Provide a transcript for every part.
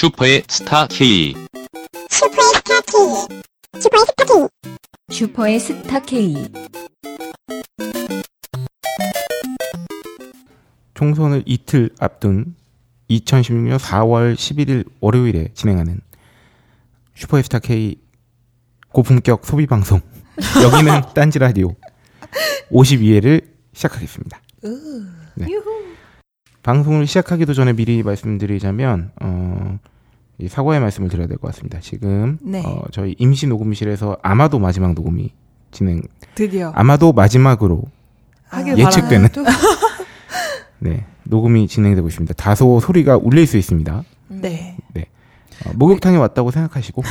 슈퍼의 스타 K. 슈퍼의 스타 K. 슈퍼의 스타 K. 슈퍼의 스타 K. 총선을 이틀 앞둔 2016년 4월 11일 월요일에 진행하는 슈퍼스타 K 고품격 소비 방송 여기는 딴지 라디오 52회를 시작하겠습니다. 네. 방송을 시작하기도 전에 미리 말씀드리자면 어, 이 사과의 말씀을 드려야 될 것 같습니다. 지금 네. 어, 저희 임시 녹음실에서 아마도 마지막 녹음이 진행 드디어 아마도 마지막으로 하길 예측되는 네 녹음이 진행되고 있습니다. 다소 소리가 울릴 수 있습니다. 네. 어, 목욕탕에 왔다고 생각하시고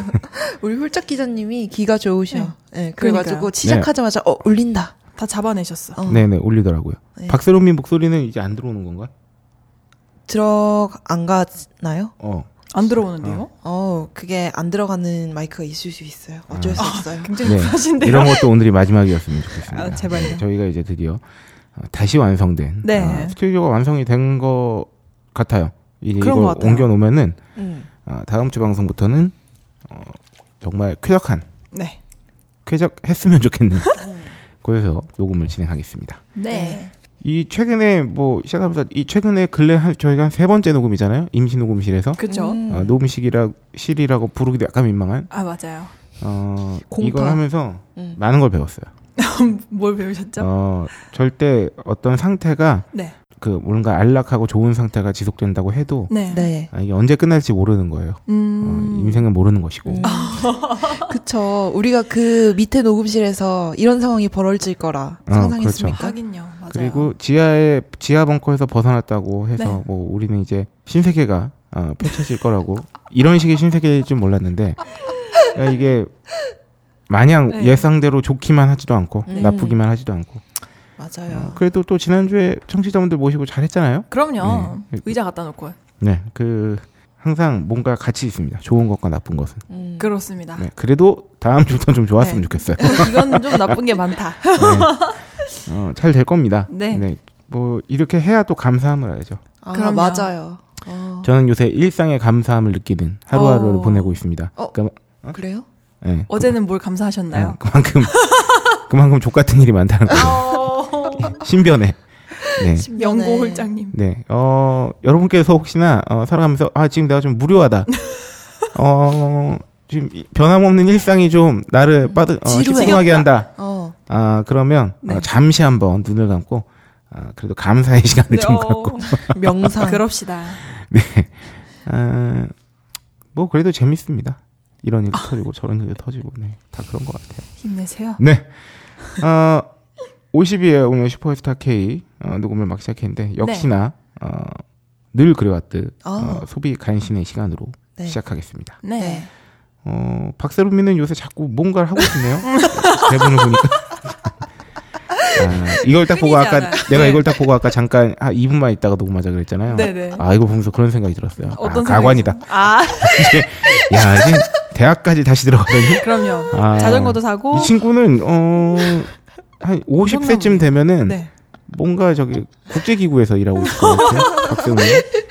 우리 홀짝 기자님이 기가 좋으셔. 네. 네. 그래가지고 그러니까요. 시작하자마자 어 울린다. 다 잡아내셨어. 어. 네네 울리더라고요. 네. 박세롬님 목소리는 이제 안 들어오는 건가? 들어 안 가나요? 어 안 들어오는데요? 어 그게 안 들어가는 마이크가 있을 수 있어요. 어쩔 수 없어요. 굉장히 네. 불하신데요. 이런 것도 오늘이 마지막이었으면 좋겠습니다. 아, 제발요. 네, 저희가 이제 드디어 어, 다시 완성된 네. 어, 스튜디오가 완성이 된 것 같아요. 이- 그런 이걸 것 같아요. 옮겨 놓으면은 음. 어, 다음 주 방송부터는 어, 정말 쾌적한 네. 쾌적했으면 좋겠는 곳에서 녹음을 진행하겠습니다. 네. 이 최근에 뭐 시작하면서 이 최근에 근래 한 저희가 한 세 번째 녹음이잖아요. 임시 녹음실에서 그죠? 음. 어, 녹음실이라 실이라고 부르기도 약간 민망한 아, 맞아요. 어. 이걸 하면서 음. 많은 걸 배웠어요. 뭘 배우셨죠? 어, 절대 어떤 상태가 네. 그 뭔가 안락하고 좋은 상태가 지속된다고 해도 네. 네. 아, 이게 언제 끝날지 모르는 거예요. 음. 어, 인생은 모르는 것이고. 음. 그쵸. 우리가 그 밑에 녹음실에서 이런 상황이 벌어질 거라 어, 상상했습니까? 하긴요. 맞아요. 그리고 지하에 지하 벙커에서 벗어났다고 해서 네. 뭐 우리는 이제 신세계가 어, 펼쳐질 거라고 이런 식의 신세계일 줄 몰랐는데 야, 이게 마냥 네. 예상대로 좋기만 하지도 않고 음. 나쁘기만 하지도 않고 맞아요. 어, 그래도 또 지난주에 청취자분들 모시고 잘했잖아요. 그럼요. 네. 의자 갖다 놓고. 네, 그 항상 뭔가 같이 있습니다. 좋은 것과 나쁜 것은. 음. 그렇습니다. 네, 그래도 다음 주부터 좀 좋았으면 네. 좋겠어요. 이건 좀 나쁜 게 많다. 네. 어, 잘 될 겁니다. 네. 뭐 이렇게 해야 또 감사함을 알죠. 아, 그럼요. 맞아요. 어. 저는 요새 일상의 감사함을 느끼는 하루하루를 어. 보내고 있습니다. 어. 그러니까, 그래요? 네, 어제는 뭘 그, 감사하셨나요? 어, 그만큼 그만큼 족 같은 일이 많다는 거예요. 어. 신변에. 네. 영고 홀장님. 네. 어, 여러분께서 혹시나 어, 살아가면서 아, 지금 내가 좀 무료하다. 어, 지금 이- 변함없는 일상이 좀 나를 빠듯 어, 지루해. 심심하게 한다. 어. 아, 그러면 네. 어, 잠시 한번 눈을 감고 아, 그래도 감사의 시간을 좀 갖고 명상. 그럽시다. 네. 아, 뭐 그래도 재밌습니다. 이런 일도 터지고 저런 일도 터지고 네. 다 그런 것 같아요. 힘내세요. 네. 어, 50위에 오늘 슈퍼스타 K 어, 녹음을 막 시작했는데 역시나 어, 늘 그래왔듯 아. 어, 소비 간신의 시간으로 네. 시작하겠습니다. 네. 네. 어, 박세롬이는 요새 자꾸 뭔가를 하고 있네요. 대본을 보니까. 아, 이걸 딱 보고 아까. 내가 네. 이걸 딱 보고 아까 잠깐 한 2분만 있다가 녹음하자 그랬잖아요. 네네. 아 이거 보면서 그런 생각이 들었어요. 어떤 아, 가관이다. 아, 야 이제 대학까지 다시 들어가더니 그럼요. 아, 자전거도 사고. 이 친구는 어, 한 50세쯤 되면은 네. 뭔가 저기 국제기구에서 일하고 있을 것 같아요. 박세롬이.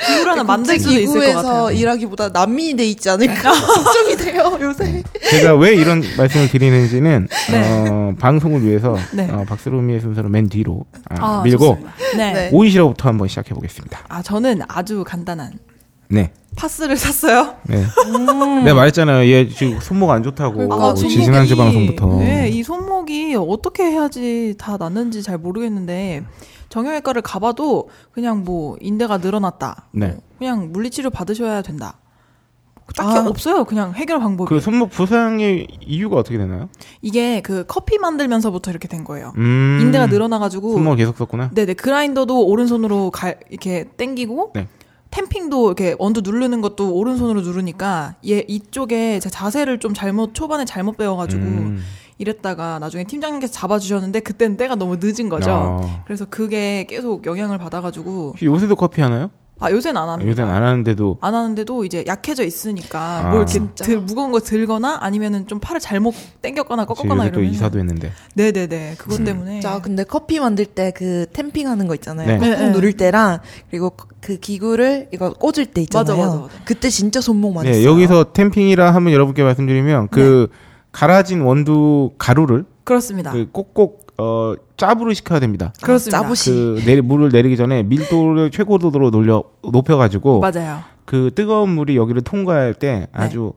기구를 하나 만들 수도 있을 것 기구에서 같아요. 일하기보다 난민이 돼 있지 않을까 걱정이 돼요 요새. 제가 왜 이런 말씀을 드리는지는 네. 어, 방송을 위해서 네. 어, 박세롬이의 순서를 맨 뒤로 아, 아, 밀고. 네. 네. 오이시러부터 한번 시작해 보겠습니다. 아, 저는 아주 간단한 네, 파스를 샀어요. 네. 내가 말했잖아요. 얘 지금 손목 안 좋다고 음. 그러니까 지- 손목이- 지난주 방송부터. 네, 이 손목이 어떻게 해야지 다 낫는지 잘 모르겠는데 정형외과를 가봐도 그냥 뭐 인대가 늘어났다. 네. 뭐 그냥 물리치료 받으셔야 된다. 딱히 아. 없어요. 그냥 해결 방법이. 그 손목 부상의 이유가 어떻게 되나요? 이게 그 커피 만들면서부터 이렇게 된 거예요. 음, 인대가 늘어나가지고 손목 계속 썼구나. 네네 그라인더도 오른손으로 갈 이렇게 땡기고 네. 탬핑도 이렇게 언두 누르는 것도 오른손으로 누르니까 얘 이쪽에 제 자세를 좀 잘못 초반에 잘못 배워가지고 음. 이랬다가 나중에 팀장님께서 잡아주셨는데 그때는 때가 너무 늦은 거죠. 어. 그래서 그게 계속 영향을 받아가지고 요새도 커피 하나요? 아 요새는 안 합니다. 요새는 안 하는데도 안 하는데도 이제 약해져 있으니까 아. 뭘 이렇게 진짜? 들, 무거운 거 들거나 아니면은 좀 팔을 잘못 당겼거나 꺾었거나 요새 또 이러면 이사도 했는데 네네네 그것 음. 때문에 자, 근데 커피 만들 때그 템핑하는 거 있잖아요. 네. 꾹꾹 네, 네. 누를 때랑 그리고 그 기구를 이거 꽂을 때 있잖아요. 맞아, 맞아, 맞아. 그때 진짜 손목 많이 네, 써요. 여기서 템핑이라 하면 여러분께 말씀드리면 그 갈아진 원두 가루를 그렇습니다. 그 꼭꼭 어 짜부를 시켜야 됩니다. 그렇습니다. 짜부시. 그 내리, 물을 내리기 전에 밀도를 최고도로 놀려 높여가지고 맞아요. 그 뜨거운 물이 여기를 통과할 때 아주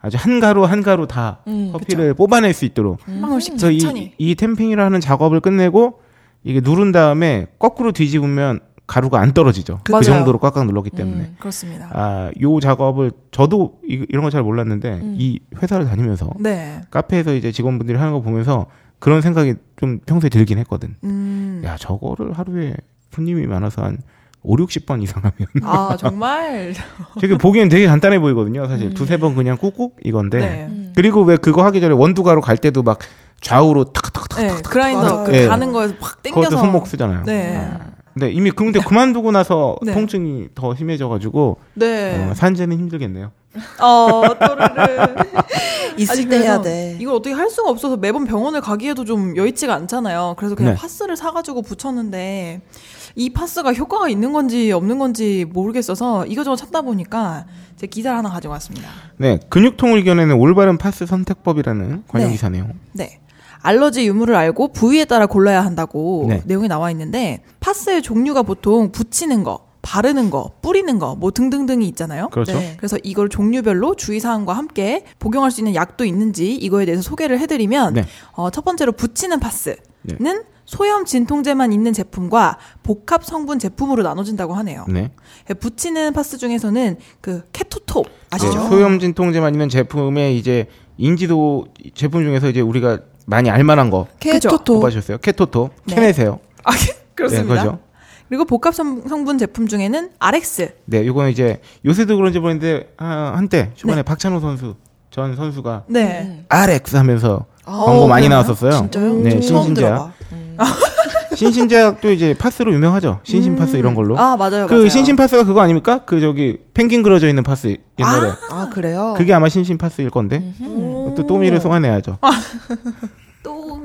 아주 한 가루 한 가루 다 음, 커피를 뽑아낼 수 있도록 한 방울씩 그래서 이. 이 템핑이라는 작업을 끝내고 이게 누른 다음에 거꾸로 뒤집으면 가루가 안 떨어지죠. 그 맞아요. 정도로 꽉꽉 눌렀기 때문에. 음. 그렇습니다. 아, 요 작업을 저도 이, 런 거 잘 몰랐는데 음. 이 회사를 다니면서 네. 카페에서 이제 직원분들이 하는 거 보면서 그런 생각이 좀 평소에 들긴 했거든. 음. 야, 저거를 하루에 손님이 많아서 한 5, 60번 이상 하면 아 정말. 되게 보기엔 되게 간단해 보이거든요. 사실 두세 번 그냥 꾹꾹 이건데. 네. 음. 그리고 왜 그거 하기 전에 원두가루 갈 때도 막 좌우로 탁탁탁 네. 그라인더. 그 네. 가는 거에서 확 당겨서. 그것도 손목 쓰잖아요. 네. 근데 이미 근데 그만두고 나서 네. 통증이 더 심해져가지고 네. 어, 산재는 힘들겠네요. 어, 또르르. 있을 아니, 때 해야 돼. 이걸 어떻게 할 수가 없어서 매번 병원을 가기에도 좀 여의치가 않잖아요. 그래서 그냥 네. 파스를 사가지고 붙였는데 이 파스가 효과가 있는 건지 없는 건지 모르겠어서 이거저거 찾다 보니까 제 기사를 하나 가지고 왔습니다. 네, 근육통을 이겨내는 올바른 파스 선택법이라는 관련 네. 기사네요. 네. 알러지 유무를 알고 부위에 따라 골라야 한다고 네. 내용이 나와 있는데 파스의 종류가 보통 붙이는 거, 바르는 거, 뿌리는 거 뭐 등등등이 있잖아요. 그렇죠. 네. 그래서 이걸 종류별로 주의사항과 함께 복용할 수 있는 약도 있는지 이거에 대해서 소개를 해드리면 네. 어, 첫 번째로 붙이는 파스는 네. 소염 진통제만 있는 제품과 복합 성분 제품으로 나눠진다고 하네요. 네. 붙이는 파스 중에서는 그 케토톱 아시죠? 네, 소염 진통제만 있는 제품에 이제 인지도 제품 중에서 이제 우리가 많이 알만한 거 케토토. 뽑아주셨어요. 케토토, 네. 케네세요. 아, 그렇습니다. 네, 그죠. 그리고 복합 성- 성분 제품 중에는 RX 네, 이거는 이제 요새도 그런지 모르겠는데 아, 한때 초반에 박찬호 선수 전 선수가 네. RX 하면서 아, 광고 많이 그래요? 나왔었어요. 진짜요? 네, 신신제약. 음. 신신제약도 이제 파스로 유명하죠. 신신 파스 이런 걸로. 아 맞아요. 그 맞아요. 신신 파스가 그거 아닙니까? 그 저기 펭귄 그려져 있는 파스 옛날에. 아, 그래요? 그게 아마 신신 파스일 건데. 오. 또 또미를 쏘아내야죠.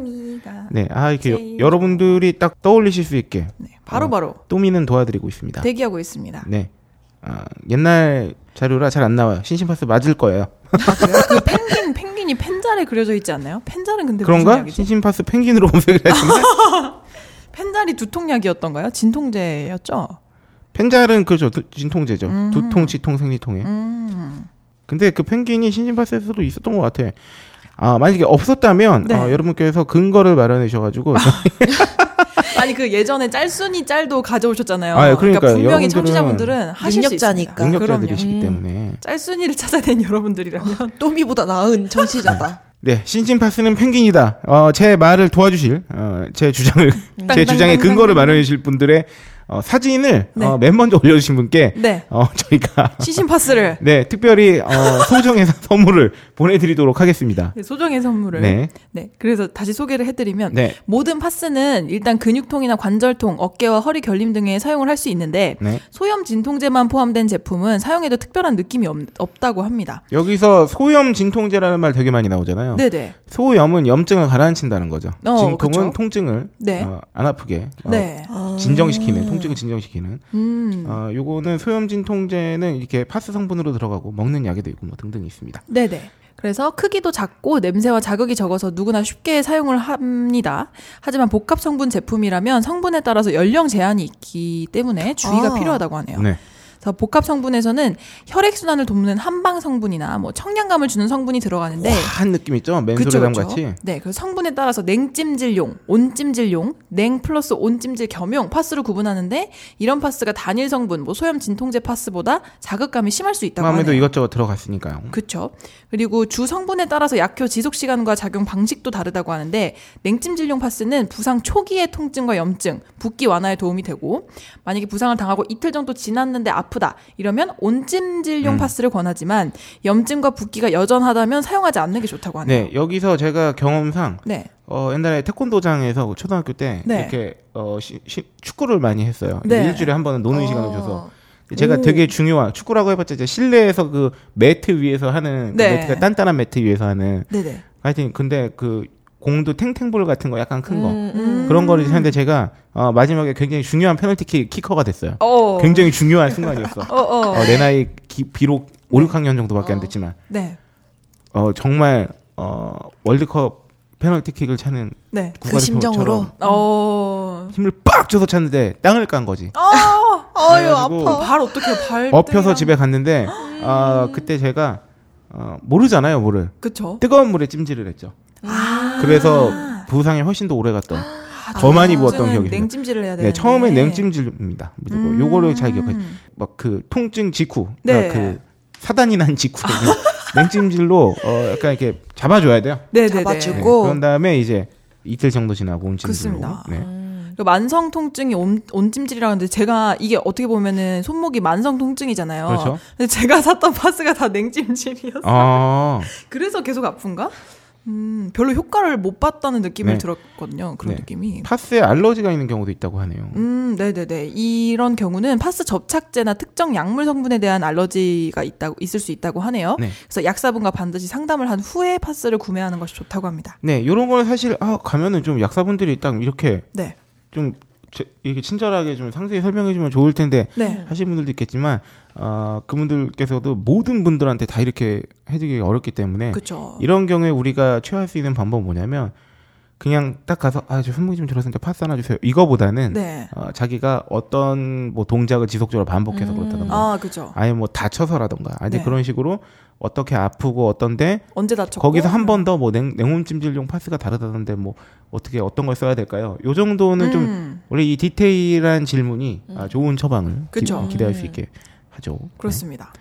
또미가 네, 아 이렇게 여- 제일 여러분들이 딱 떠올리실 수 있게 네, 바로 바로 또미는 도와드리고 있습니다. 대기하고 있습니다. 네, 아, 옛날 자료라 잘 안 나와요. 신신 파스 맞을 거예요. 그 펭귄 펭귄이 펜잘에 그려져 있지 않나요? 펜잘은 근데 그런가? 약이지? 신신 파스 펭귄으로 검색을 했는데 펜잘이 두통약이었던가요? 진통제였죠? 펜잘은 그죠 두- 진통제죠. 음. 두통, 치통, 생리통에. 음. 근데 그 펭귄이 신신 파스에서도 있었던 것 같아. 아 만약에 없었다면 네. 어, 여러분께서 근거를 마련하셔가지고 아니 그 예전에 짤순이 짤도 가져오셨잖아요. 아, 그러니까요. 분명히 청취자분들은 하실 능력자니까. 수 있습니다. 능력자들이시기 음. 때문에 짤순이를 찾아낸 여러분들이라면 또미보다 나은 청취자다. 네 신신 파스는 펭귄이다. 어, 제 말을 도와주실 어, 제 주장을 제 주장의 근거를 마련해 주실 분들의 어, 사진을 네. 어, 맨 먼저 올려주신 분께 네 어, 저희가 시신 파스를 네 특별히 어, 소정의 선물을 보내드리도록 하겠습니다. 네, 소정의 선물을 네, 네 그래서 다시 소개를 해드리면 네, 모든 파스는 일단 근육통이나 관절통, 어깨와 허리 결림 등에 사용을 할 수 있는데 네. 소염 진통제만 포함된 제품은 사용해도 특별한 느낌이 없, 없다고 합니다. 여기서 소염 진통제라는 말 되게 많이 나오잖아요. 네네. 소염은 염증을 가라앉힌다는 거죠. 어, 진통은 그쵸. 통증을 네. 어, 안 아프게 어, 네. 진정시키는 통증을 진정시키는. 음. 어, 요거는 소염 진 통제는 이렇게 파스 성분으로 들어가고 먹는 약에도 있고 뭐 등등 있습니다. 네네. 그래서 크기도 작고 냄새와 자극이 적어서 누구나 쉽게 사용을 합니다. 하지만 복합 성분 제품이라면 성분에 따라서 연령 제한이 있기 때문에 주의가 아. 필요하다고 하네요. 네. 그래서 복합 성분에서는 혈액 순환을 돕는 한방 성분이나 뭐 청량감을 주는 성분이 들어가는데 한 느낌 있죠? 그쵸. 같이. 네, 그 성분에 따라서 냉찜질용, 온찜질용, 냉 플러스 온찜질 겸용 파스로 구분하는데 이런 파스가 단일 성분, 뭐 소염 진통제 파스보다 자극감이 심할 수 있다고 하네요. 이것저것 들어갔으니까요. 그렇죠. 그리고 주 성분에 따라서 약효 지속 시간과 작용 방식도 다르다고 하는데 냉찜질용 파스는 부상 초기의 통증과 염증, 붓기 완화에 도움이 되고 만약에 부상을 당하고 이틀 정도 지났는데 아프다 이러면 온찜질용 음. 파스를 권하지만 염증과 붓기가 여전하다면 사용하지 않는 게 좋다고 하네요. 네, 여기서 제가 경험상 네. 어, 옛날에 태권도장에서 초등학교 때 네. 이렇게 어, 시- 시- 축구를 많이 했어요. 네. 일주일에 한 번은 노는 어. 시간을 줘서 제가 오. 되게 중요한 축구라고 해봤자 이제 실내에서 그 매트 위에서 하는 그 네. 매트가 단단한 매트 위에서 하는 네네. 하여튼 근데 그 공도 탱탱볼 같은 거 약간 큰거 음. 그런 거를 했는데 제가 어, 마지막에 굉장히 중요한 페널티킥 키커가 됐어요. 어. 굉장히 중요한 순간이었어. 어, 어. 어, 내 나이 기- 비록 5, 6학년 정도밖에 안 됐지만 네. 어, 정말 어, 월드컵 페널티킥을 차는 네. 그 심정으로. 어. 힘을 빡 줘서 찼는데 땅을 깐 거지. 아, 아유 아파. 발 어떻게 발 엎혀서 집에 갔는데 아 그때 제가 어, 모르잖아요 물을 그쵸. 뜨거운 물에 찜질을 했죠. 아. 그래서 부상이 훨씬 더 오래 갔던 더 많이 부었던 기억이 있어요. 냉찜질을 해야 네, 되는데. 처음엔 냉찜질입니다. 무조건 음. 요거를 잘 기억해. 막 그 통증 직후, 네. 그러니까 그 사단이 난 직후에 냉찜질로 어 약간 이렇게 잡아줘야 돼요. 네네네. 잡아주고. 네, 고. 그런 다음에 이제 이틀 정도 지나고 온찜질로. 그렇습니다. 네. 그 만성 통증이 온, 온찜질이라고 하는데 제가 이게 어떻게 보면은 손목이 만성 통증이잖아요. 그렇죠. 근데 제가 샀던 파스가 다 냉찜질이었어요. 아, 그래서 계속 아픈가? 음, 별로 효과를 못 봤다는 느낌을 네. 들었거든요. 그런 네. 느낌이. 파스에 알러지가 있는 경우도 있다고 하네요. 음, 네네네. 이런 경우는 파스 접착제나 특정 약물 성분에 대한 알러지가 있다고 있을 수 있다고 하네요. 네. 그래서 약사분과 반드시 상담을 한 후에 파스를 구매하는 것이 좋다고 합니다. 네, 요런 거는 사실 아 가면은 좀 약사분들이 딱 이렇게 네, 좀 제- 이렇게 친절하게 좀 상세히 설명해 주면 좋을 텐데 네, 하신 분들도 있겠지만 어, 그분들께서도 모든 분들한테 다 이렇게 해주기 어렵기 때문에 그렇죠. 이런 경우에 우리가 취할 수 있는 방법은 뭐냐면 그냥 딱 가서 아 저 손목이 좀 들었는데 파스 하나 주세요 이거보다는 네. 어, 자기가 어떤 뭐 동작을 지속적으로 반복해서 그렇다던가 아, 그죠. 아예 뭐 다쳐서라던가 아니 네. 그런 식으로 어떻게 아프고 어떤데 언제 다쳤고? 거기서 한 번 더 뭐 냉온 찜질용 파스가 다르다던데 뭐 어떻게 어떤 걸 써야 될까요? 요 정도는 좀 음, 원래 이 디테일한 질문이 아, 좋은 처방을. 기, 대할수 있게 하죠. 네. 그렇습니다.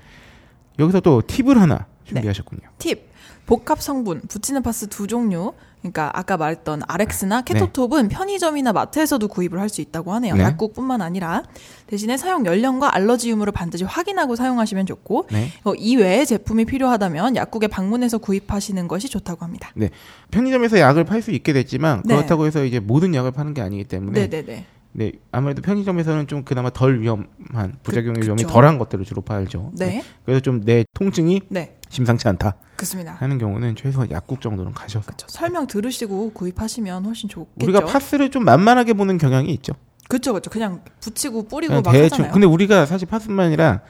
여기서 또 팁을 하나 준비하셨군요. 팁. 복합 성분 붙이는 파스 두 종류. 그러니까 아까 말했던 아렉스나 케토톱은 편의점이나 마트에서도 구입을 할 수 있다고 하네요. 네. 약국뿐만 아니라 대신에 사용 연령과 알러지 유무를 반드시 확인하고 사용하시면 좋고 네. 어, 이외에 제품이 필요하다면 약국에 방문해서 구입하시는 것이 좋다고 합니다. 네. 편의점에서 약을 팔 수 있게 됐지만 네. 그렇다고 해서 이제 모든 약을 파는 게 아니기 때문에 네네네. 네, 아무래도 편의점에서는 좀 그나마 덜 위험한 부작용 그- 위험이 그쵸. 덜한 것들을 주로 팔죠. 네. 그래서 좀 내 통증이 네. 심상치 않다 그렇습니다. 하는 경우는 최소 약국 정도는 가셔서 그렇죠. 설명 들으시고 구입하시면 훨씬 좋겠죠. 우리가 파스를 좀 만만하게 보는 경향이 있죠. 그렇죠, 그렇죠. 그냥 붙이고 뿌리고 그냥 막 대충. 하잖아요. 근데 우리가 사실 파스뿐만 아니라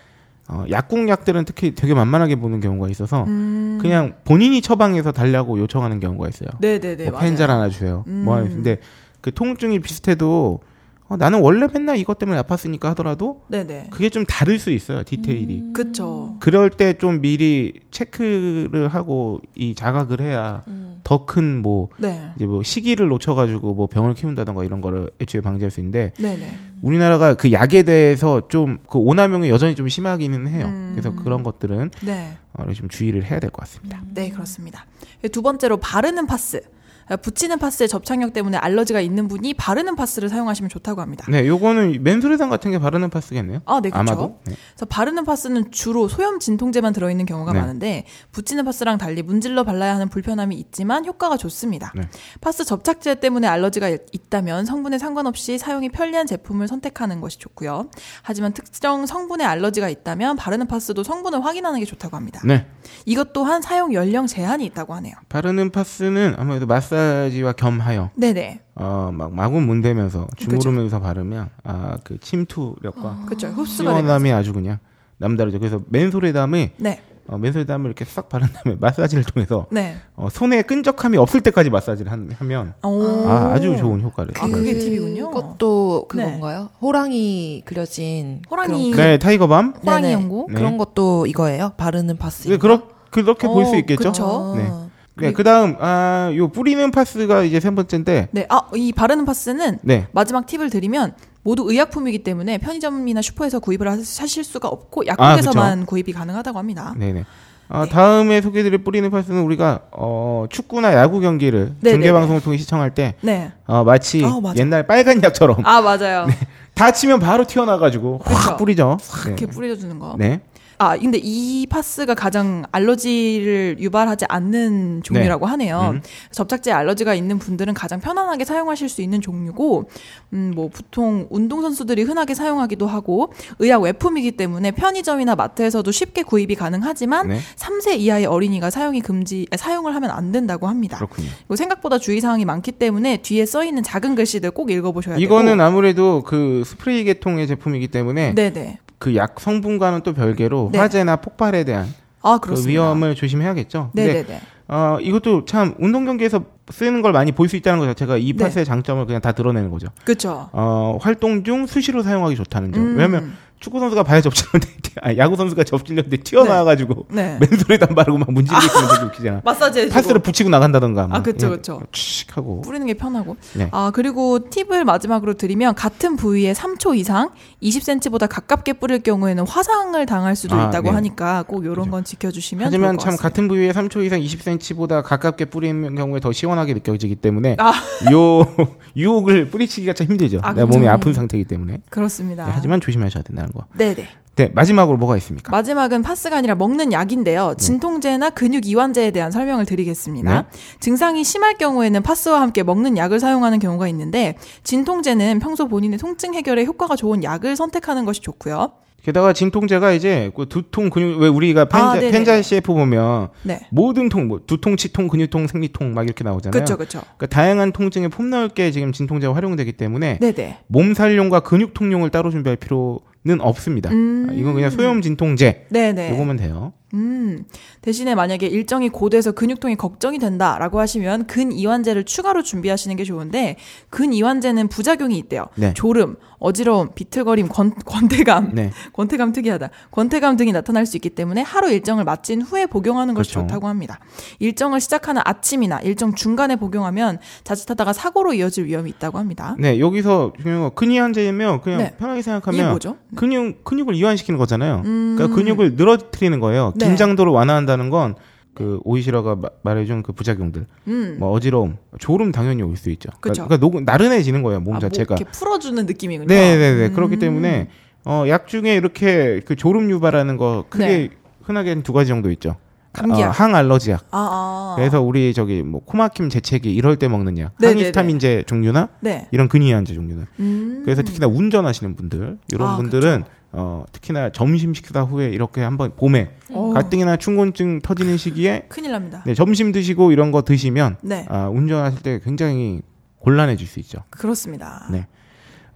어, 약국 약들은 특히 되게 만만하게 보는 경우가 있어서 음, 그냥 본인이 처방해서 달라고 요청하는 경우가 있어요. 네네네. 뭐 펜잘. 하나 주세요. 음. 뭐 하는- 근데 그 통증이 비슷해도 어, 나는 원래 맨날 이것 때문에 아팠으니까 하더라도 네네. 그게 좀 다를 수 있어요. 디테일이. 음. 그렇죠. 그럴 때 좀 미리 체크를 하고 이 자각을 해야 더큰 뭐 네. 이제 뭐 시기를 놓쳐가지고 뭐 병을 키운다던가 이런 거를 애초에 방지할 수 있는데 네네. 우리나라가 그 약에 대해서 좀 그 오남용이 여전히 좀 심하기는 해요. 음. 그래서 그런 것들은 네. 어, 좀 주의를 해야 될 것 같습니다. 네, 그렇습니다. 두 번째로 바르는 파스. 아, 붙이는 파스의 접착력 때문에 알러지가 있는 분이 바르는 파스를 사용하시면 좋다고 합니다. 네, 요거는 맨소레상 같은 게 바르는 파스겠네요. 아, 네, 그렇죠. 아마도. 네. 그래서 바르는 파스는 주로 소염 진통제만 들어있는 경우가 네. 많은데 붙이는 파스랑 달리 문질러 발라야 하는 불편함이 있지만 효과가 좋습니다. 네. 파스 접착제 때문에 알러지가 있다면 성분에 상관없이 사용이 편리한 제품을 선택하는 것이 좋고요. 하지만 특정 성분에 알러지가 있다면 바르는 파스도 성분을 확인하는 게 좋다고 합니다. 네. 이것 또한 사용 연령 제한이 있다고 하네요. 바르는 파스는 아무래도 마 사지와 겸하여 네네. 어막 마구 문대면서 주무르면서 바르면 아 그 침투력과 그렇죠. 흡수가. 시원함이 아주 그냥 남다르죠. 그래서 맨솔에 담에 네. 어, 맨솔에 담을 이렇게 싹 바른 다음에 마사지를 통해서 네. 어, 손에 끈적함이 없을 때까지 마사지를 한- 하면 오. 아, 아주 좋은 효과를. 아, 그게 팁이군요. 그것도 네. 그건가요? 호랑이 그려진 호랑이 그런, 네, 타이거밤. 호랑이 네네. 연고. 네. 그런 것도 이거예요? 바르는 파스. 네, 그렇 그렇게 볼수 어, 있겠죠. 그쵸. 네. 네, 그 다음 아, 요 뿌리는 파스가 이제 세 번째인데 네. 아, 이 바르는 파스는 네. 마지막 팁을 드리면 모두 의약품이기 때문에 편의점이나 슈퍼에서 구입을 하- 하실 수가 없고 아, 약국에서만 구입이 가능하다고 합니다. 네, 네. 아, 다음에 소개드릴 뿌리는 파스는 우리가 어, 축구나 야구 경기를 네, 중계 네, 방송을 통해 시청할 때 네. 어, 마치 아. 옛날 빨간 약처럼 아, 맞아요. 다치면 바로 튀어나가지고. 확 뿌리죠. 이렇게 네. 뿌려주는 거. 네. 아, 근데 이 파스가 가장 알러지를 유발하지 않는 종류라고 하네요. 음. 접착제 알러지가 있는 분들은 가장 편안하게 사용하실 수 있는 종류고, 음, 뭐, 보통 운동선수들이 흔하게 사용하기도 하고, 의약 외품이기 때문에 편의점이나 마트에서도 쉽게 구입이 가능하지만, 네. 3세 이하의 어린이가 사용이 금지, 아, 사용을 하면 안 된다고 합니다. 그렇군요. 그리고 생각보다 주의사항이 많기 때문에 뒤에 써 있는 작은 글씨들 꼭 읽어보셔야 되고. 이거는 아무래도 그 스프레이 계통의 제품이기 때문에 네네. 그 약 성분과는 또 별개로 네. 화재나 폭발에 대한 아, 그. 위험을 조심해야겠죠. 근데 네네네. 어, 이것도 참 운동 경기에서 쓰는 걸 많이 볼 수 있다는 것 자체가 이 네. 파스의 장점을 그냥 다 드러내는 거죠. 그쵸. 어, 활동 중 수시로 사용하기 좋다는 점. 음. 왜냐면 축구 선수가 발에 접질렀는데, 아, 야구 선수가 접질렀는데 튀어나와가지고 네. 맨손에도 안 바르고 막 문지르고 있으면 되게 웃기잖아. 마사지 해주고. 파스를 붙이고 나간다던가. 막 아, 그쵸, 그쵸. 칙 하고. 뿌리는 게 편하고. 네. 아, 그리고 팁을 마지막으로 드리면 같은 부위에 3초 이상 20cm보다 가깝게 뿌릴 경우에는 화상을 당할 수도 아, 있다고 네. 하니까 꼭 이런 건 지켜주시면 하지만 참 같습니다. 같은 부위에 3초 이상 20cm보다 가깝게 뿌리는 경우에 더 시원하게 느껴지기 때문에 아. 요 유혹을 뿌리치기가 참 힘들죠. 아, 내 몸이 그렇죠. 아픈 상태이기 때문에. 그렇습니다. 네, 하지만 조심하셔야 된다는 거. 네네. 네, 마지막으로 뭐가 있습니까? 마지막은 파스가 아니라 먹는 약인데요. 진통제나 근육 이완제에 대한 설명을 드리겠습니다. 네. 증상이 심할 경우에는 파스와 함께 먹는 약을 사용하는 경우가 있는데 진통제는 평소 본인의 통증 해결에 효과가 좋은 약을 선택하는 것이 좋고요. 게다가 진통제가 이제 그 두통 근육 왜 우리가 펜자, 아. 펜자 CF 보면 네. 모든 통, 뭐 두통, 치통, 근육통, 생리통 막 이렇게 나오잖아요. 그렇죠, 그렇죠. 그러니까 다양한 통증에 폭넓게 지금 진통제가 활용되기 때문에 네네. 몸살용과 근육통용을 따로 준비할 필요 는 없습니다. 음. 아, 이건 그냥 소염 진통제 네네. 요거면 돼요. 음, 대신에 만약에 일정이 고돼서 근육통이 걱정이 된다라고 하시면 근이완제를 추가로 준비하시는 게 좋은데 근이완제는 부작용이 있대요. 네. 졸음, 어지러움, 비틀거림, 권, 권태감, 네. 권태감 특이하다. 권태감 등이 나타날 수 있기 때문에 하루 일정을 마친 후에 복용하는 것이 그렇죠. 좋다고 합니다. 일정을 시작하는 아침이나 일정 중간에 복용하면 자칫하다가 사고로 이어질 위험이 있다고 합니다. 네, 여기서 근이완제면 그냥 네. 편하게 이게 생각하면 뭐죠? 근육 근육을 이완시키는 거잖아요. 음. 그러니까 근육을 늘어뜨리는 거예요. 네. 긴장도를 완화한다는 건 그 오이시러가 마- 말해준 그 부작용들, 음. 뭐 어지러움, 졸음 당연히 올 수 있죠. 그쵸. 그러니까, 그러니까 녹- 나른해지는 거예요 몸 아, 뭐 자체가. 이렇게 풀어주는 느낌이군요. 네, 네, 네. 그렇기 음. 때문에 어, 약 중에 이렇게 그 졸음 유발하는 거 크게 네. 흔하게 두 가지 정도 있죠. 감기약. 어, 항알러지약. 아, 아. 그래서 우리 저기 뭐 코막힘 재채기 이럴 때 먹는 약, 네, 항히스타민제 종류나 네. 이런 근이완제 종류는. 음. 그래서 특히나 운전하시는 분들 이런 아, 분들은 어, 특히나 점심 식사 후에 이렇게 한번 봄에 어. 가뜩이나 충곤증 터지는 시기에 큰일 납니다. 네, 점심 드시고 이런 거 드시면 네. 아, 운전하실 때 굉장히 곤란해질 수 있죠. 그렇습니다. 네.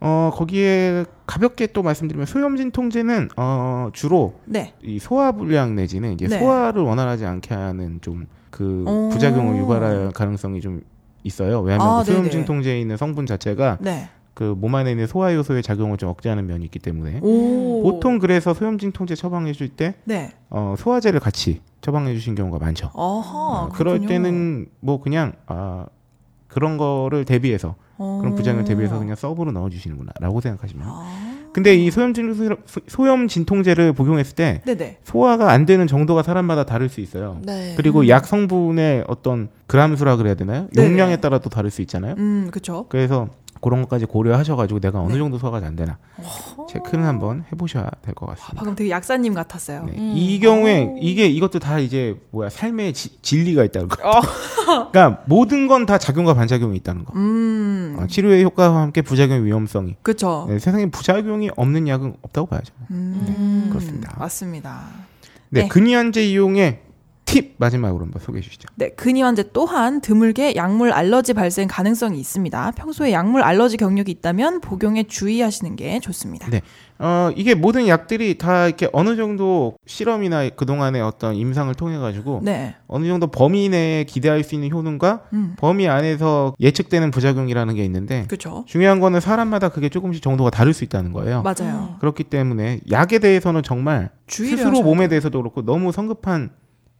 어, 거기에 가볍게 또 말씀드리면 소염진 통제는 어, 주로 네. 이 소화 불량 내지는 이제 네. 소화를 원활하지 않게 하는 좀그 오. 부작용을 유발할 가능성이 좀 있어요. 왜냐하면 아, 그 소염진. 통제에 있는 성분 자체가 네. 그몸 안에 있는 소화 요소의 작용을 좀 억제하는 면이 있기 때문에 오. 보통 그래서 소염진 통제 처방해 줄때 네. 어, 소화제를 같이 처방해 주신 경우가 많죠. 어허. 어, 그럴. 때는 뭐 그냥 아 그런 거를 대비해서 어. 그런 부작용을 대비해서 그냥 서브로 넣어 주시는구나라고 생각하시면. 아. 근데 이 소염진 소- 소염 진통제를 복용했을 때 네네. 소화가 안 되는 정도가 사람마다 다를 수 있어요. 네. 그리고 약 성분의 어떤 그람수라 그래야 되나요? 네네. 용량에 따라 또 다를 수 있잖아요. 음, 그쵸. 그래서 그런 것까지 고려하셔가지고 내가 어느 네. 정도 소화가 잘 되나 체크는 한번 해보셔야 될 것 같습니다. 방금 되게 약사님 같았어요. 네. 음. 이 경우에 오. 이게 이것도 다 이제 뭐야 삶의 지- 진리가 있다는 거. 어. 그러니까 모든 건 다 작용과 반작용이 있다는 거. 음. 어, 치료의 효과와 함께 부작용 위험성이. 그쵸. 네, 세상에 부작용이 없는 약은 없다고 봐야죠. 음. 그렇습니다. 맞습니다. 네, 네. 근이완제 이용의 팁 마지막으로 한번 소개해 주시죠. 네, 근이완제 또한 드물게 약물 알러지 발생 가능성이 있습니다. 평소에 약물 알러지 경력이 있다면 복용에 주의하시는 게 좋습니다. 네. 어, 이게 모든 약들이 다 이렇게 어느 정도 실험이나 그동안의 어떤 임상을 통해 가지고 네. 어느 정도 범위 내에 기대할 수 있는 효능과 음. 범위 안에서 예측되는 부작용이라는 게 있는데 그쵸. 중요한 거는 사람마다 그게 조금씩 정도가 다를 수 있다는 거예요. 맞아요. 그렇기 때문에 약에 대해서는 정말 스스로 몸에. 대해서도 그렇고 너무 성급한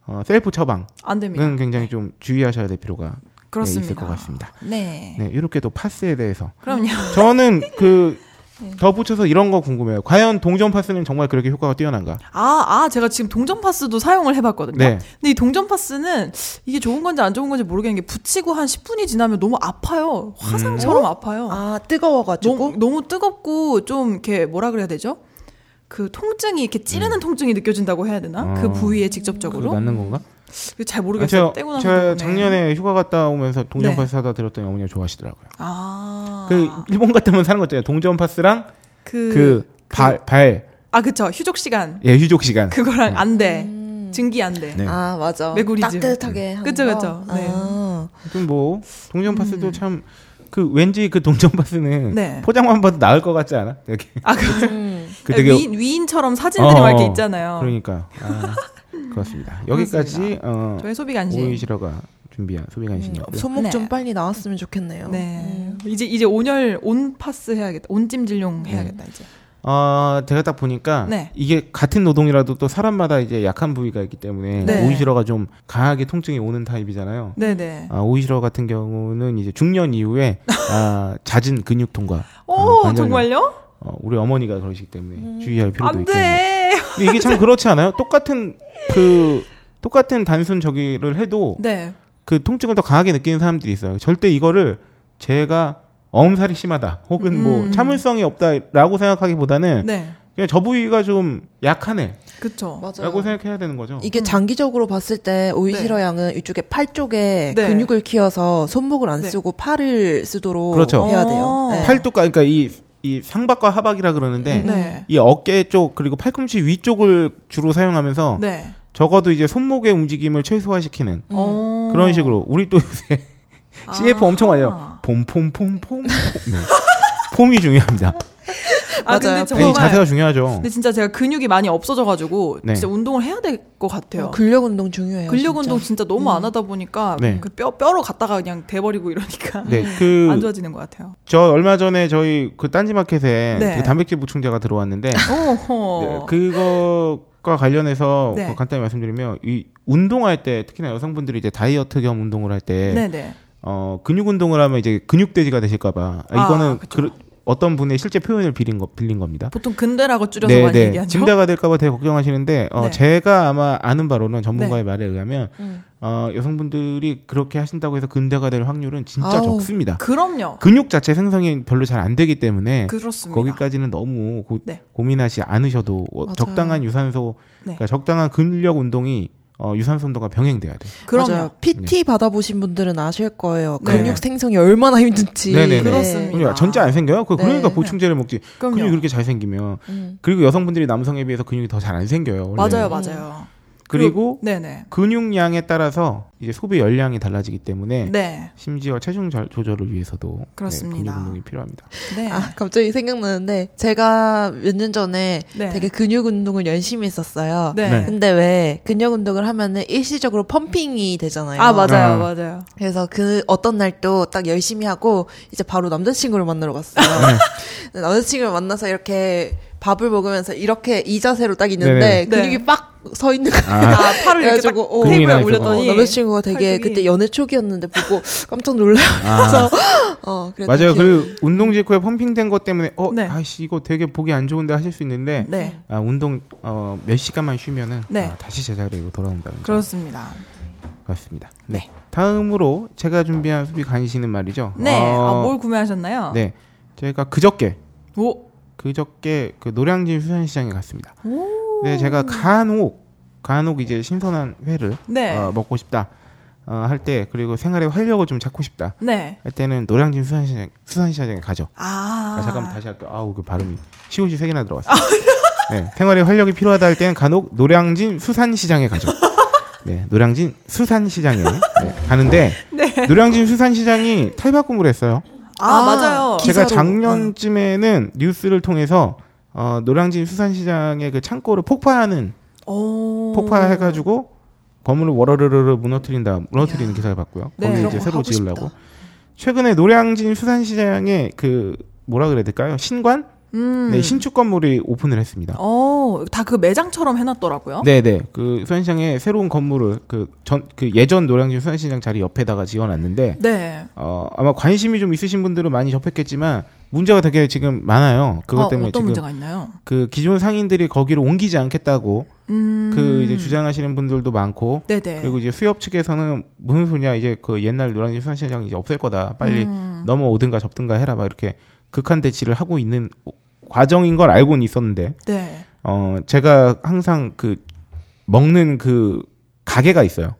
어, 셀프 처방은 안 됩니다. 굉장히 좀 주의하셔야 될 필요가 네, 그렇습니다. 있을 것 같습니다. 네. 네, 이렇게 또 파스에 대해서 그럼요. 저는 그 네. 덧붙여서 이런 거 궁금해요. 과연 동전 파스는 정말 그렇게 효과가 뛰어난가? 아, 아, 제가 지금 동전 파스도 사용을 해봤거든요. 네. 근데 이 동전 파스는 이게 좋은 건지 안 좋은 건지 모르겠는 게 붙이고 한 10분이 지나면 너무 아파요. 화상처럼 아파요. 아 뜨거워가지고 너무, 너무 뜨겁고 좀 이렇게 뭐라 그래야 되죠? 그 통증이 이렇게 찌르는 통증이 느껴진다고 해야 되나? 그 어. 부위에 그게 직접적으로? 맞는 건가? 잘 아, 모르겠어요. 제가, 떼고 나서. 제가 때문에. 작년에 휴가 갔다 오면서 동전 네. 파스 사다 드렸더니 어머니가 좋아하시더라고요. 아. 그 일본 같으면 사는 거 있잖아요. 동전 파스랑 그, 그발발 아, 그쵸. 휴족 시간. 예, 휴족 시간. 그거랑 안 돼. 음. 증기 안 돼. 네. 아 맞아. 메구리즘. 따뜻하게 그쵸, 거? 그쵸. 네. 아. 하여튼 뭐 동전 파스도 음. 참 그 왠지 그 동전 파스는 네. 포장만 봐도 나을 것 같지 않아? 이렇게 아, 그, 음. 그 되게 위인, 위인처럼 사진들이 어, 막 이렇게 있잖아요. 그러니까 아, 그렇습니다. 여기까지 어, 저의 소비 간식. 오이시러가 준비한 소비 간식이었고요. 손목 네. 좀 빨리 나왔으면 좋겠네요. 네. 음. 이제 이제 온열 온 파스 해야겠다. 온찜 진룡 네. 해야겠다 이제. 어, 제가 딱 보니까 네. 이게 같은 노동이라도 또 사람마다 이제 약한 부위가 있기 때문에 네. 오이시러가 좀 강하게 통증이 오는 타입이잖아요. 네, 네. 아, 오이시러 같은 경우는 이제 중년 이후에 아, 잦은 근육 통과 오, 어, 관절염. 정말요? 어, 우리 어머니가 그러시기 때문에 주의할 필요도 안 있겠네요. 돼. 근데 이게 참 그렇지 않아요? 똑같은 그 똑같은 단순 저기를 해도 네. 그 통증을 더 강하게 느끼는 사람들이 있어요. 절대 이거를 제가 엄살이 심하다 혹은 뭐 음. 참을성이 없다라고 생각하기보다는 네. 그냥 저 부위가 좀 약하네라고 그쵸. 맞아요. 생각해야 되는 거죠. 이게 장기적으로 봤을 때 오이시러 양은 이쪽에 팔 쪽에 네. 근육을 키워서 손목을 안 네. 쓰고 팔을 쓰도록 그렇죠. 해야 어. 돼요. 네. 팔뚝과 그러니까 이, 이 상박과 하박이라 그러는데 네. 이 어깨 쪽 그리고 팔꿈치 위쪽을 주로 사용하면서 네. 적어도 이제 손목의 움직임을 최소화시키는 어. 그런 식으로 우리 또 요새 CF 엄청 많이 해요. 폼폼폼폼. 네. 폼이 중요합니다. 아, 맞아요. 근데 정말 자세가 중요하죠. 근데 진짜 제가 근육이 많이 없어져가지고 네. 진짜 운동을 해야 될 것 같아요. 어, 근력 운동 중요해요. 근력 진짜. 운동 진짜 너무 안 하다 보니까 네. 그 뼈 뼈로 갔다가 그냥 돼버리고 이러니까 네, 안그 좋아지는 것 같아요. 저 얼마 전에 저희 그 딴지마켓에 네. 그 단백질 보충제가 들어왔는데 네, 오호. 그거 과 관련해서 네. 그 간단히 말씀드리면 이 운동할 때 특히나 여성분들이 이제 다이어트 겸 운동을 할때 네네. 어, 근육 운동을 하면 이제 근육돼지가 되실까봐 아, 이거는 그쵸. 그, 어떤 분의 실제 표현을 빌린 거 빌린 겁니다. 보통 근대라고 줄여서 많이 얘기하죠. 짐대가 될까봐 되게 걱정하시는데 어, 네. 제가 아마 아는 바로는 전문가의 말에 의하면 음. 어, 여성분들이 그렇게 하신다고 해서 근대가 될 확률은 진짜 아우, 적습니다. 그럼요. 근육 자체 생성이 별로 잘 안 되기 때문에 그렇습니다. 거기까지는 너무 고, 네. 고민하지 않으셔도 어, 맞아요. 적당한 유산소, 네. 그러니까 적당한 근력 운동이 어, 유산소 운동과 병행돼야 돼. 그럼요. 맞아요. PT 받아보신 분들은 아실 거예요. 네. 근육 생성이 얼마나 힘든지. 네네네. 그렇습니다. 그러니까 전체 안 생겨요? 그 그러니까 네. 보충제를 먹지. 그럼요. 근육이 그렇게 잘 생기면 음. 그리고 여성분들이 남성에 비해서 근육이 더 잘 안 생겨요. 원래는. 맞아요, 맞아요. 그리고 네네. 근육량에 따라서 이제 소비 열량이 달라지기 때문에 네. 심지어 체중 절- 조절을 위해서도 그렇습니다. 네, 근육 운동이 필요합니다. 네. 아, 갑자기 생각나는데 제가 몇 년 전에 네. 되게 근육 운동을 열심히 했었어요. 네. 네. 근데 왜 근력 운동을 하면은 일시적으로 펌핑이 되잖아요. 아 맞아요, 아. 맞아요. 그래서 그 어떤 날또딱 열심히 하고 이제 바로 남자친구를 만나러 갔어요. 남자친구를 만나서 이렇게 밥을 먹으면서 이렇게 이 자세로 딱 있는데 네네. 근육이 네. 빡서 있는 거예요. 아, 아 팔을 이렇게 딱 어, 테이블에. 올렸더니 어, 남자친구가 되게 팔뚝이. 그때 연애 초기였는데 보고 깜짝 놀라서 아. 어, 맞아요. 기억이- 그 운동 직후에 펌핑된 것 때문에 어, 네. 아씨 이거 되게 보기 안 좋은데 하실 수 있는데 네. 아, 운동 어, 몇 시간만 쉬면은 네. 아, 다시 제자리로 돌아온다는 점 그렇습니다. 같습니다. 네. 다음으로 제가 준비한 소비 간식은 말이죠. 네. 어, 아, 뭘 구매하셨나요? 네. 저희가 그저께 오. 그저께 그 노량진 수산시장에 갔습니다. 오. 네, 제가 간혹 간혹 이제 신선한 회를 네. 어, 먹고 싶다 어, 할 때 그리고 생활의 활력을 좀 찾고 싶다 네. 할 때는 노량진 수산시장 수산시장에 가죠. 아. 아, 잠깐만 다시 할게요. 아우 그 발음이 시옷이 세 개나 들어갔어요. 네, 생활의 활력이 필요하다 할 때는 간혹 노량진 수산시장에 가죠. 네, 노량진 수산시장에 네, 가는데 노량진 수산시장이 탈바꿈을 했어요. 아, 아, 맞아요. 기- 제가 기사로. 작년쯤에는 뉴스를 통해서 어, 노량진 수산시장의 그 창고를 폭파하는 오. 폭파해가지고 건물을 워러르르 무너뜨린다 무너뜨리는 기사를 봤고요. 네, 거기 이제 거 새로 지으려고. 싶다. 최근에 노량진 수산시장에 그 뭐라 그래야 될까요? 신관? 음. 네, 신축 건물이 오픈을 했습니다. 어, 다 그 매장처럼 해놨더라고요. 네네. 그 수산시장에 새로운 건물을 그 전 그 예전 노량진 수산시장 자리 옆에다가 지어놨는데 네. 어 아마 관심이 좀 있으신 분들은 많이 접했겠지만 문제가 되게 지금 많아요. 그것 어, 때문에 어떤 지금 문제가 있나요? 그 기존 상인들이 거기로 옮기지 않겠다고 음. 그 이제 주장하시는 분들도 많고 네네. 그리고 이제 수협 측에서는 무슨 소냐 이제 그 옛날 노량진 수산시장 이제 없앨 거다 빨리 음. 넘어오든가 접든가 해라 막 이렇게 극한 대치를 하고 있는 과정인 걸 알고는 있었는데 네. 어 제가 항상 그 먹는 그 가게가 있어요.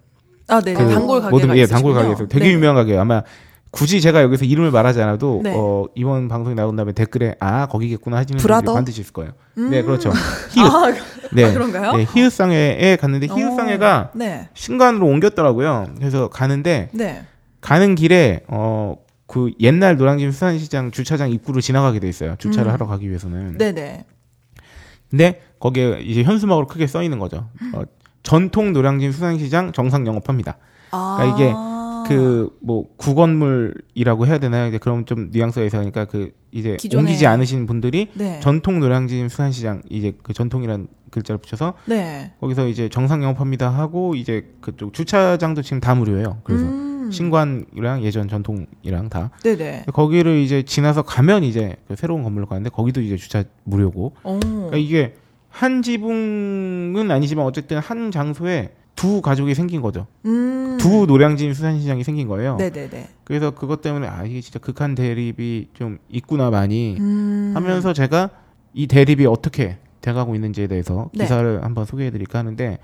아, 네. 그 단골 가게가 모든 예. 단골 가게에서 되게 네. 유명한 가게예요. 아마 굳이 제가 여기서 이름을 말하지 않아도 네. 어, 이번 방송이 나온 다음에 댓글에 아 거기겠구나 하시는 분들이 브라더? 반드시 있을 거예요. 네 그렇죠. 히읗 아, 네 아, 그런가요? 네 히읗상해에 갔는데 히읗상해가 네. 신관으로 옮겼더라고요. 그래서 가는데 네. 가는 길에 어 그 옛날 노량진 수산시장 주차장 입구를 지나가게 돼 있어요. 주차를 음. 하러 가기 위해서는. 네, 네. 근데 거기에 이제 현수막으로 크게 써 있는 거죠. 어, 전통 노량진 수산시장 정상 영업합니다. 아. 그러니까 이게 그 뭐 구건물이라고 해야 되나요? 이제 그럼 좀 뉘앙스가 있으니까 그 이제 기존에- 옮기지 않으신 분들이 네. 전통 노량진 수산시장 이제 그 전통이란 글자를 붙여서 네. 거기서 이제 정상 영업합니다 하고 이제 그쪽 주차장도 지금 다 무료예요. 그래서 음. 신관이랑 예전 전통이랑 다 네, 네. 거기를 이제 지나서 가면 이제 그 새로운 건물로 가는데 거기도 이제 주차 무료고 오. 그러니까 이게 한 지붕은 아니지만 어쨌든 한 장소에 두 가족이 생긴 거죠. 음. 두 노량진 수산시장이 생긴 거예요. 네, 네, 네. 그래서 그것 때문에 아 이게 진짜 극한 대립이 좀 있구나 많이 음. 하면서 제가 이 대립이 어떻게 돼가고 있는지에 대해서 네. 기사를 한번 소개해드릴까 하는데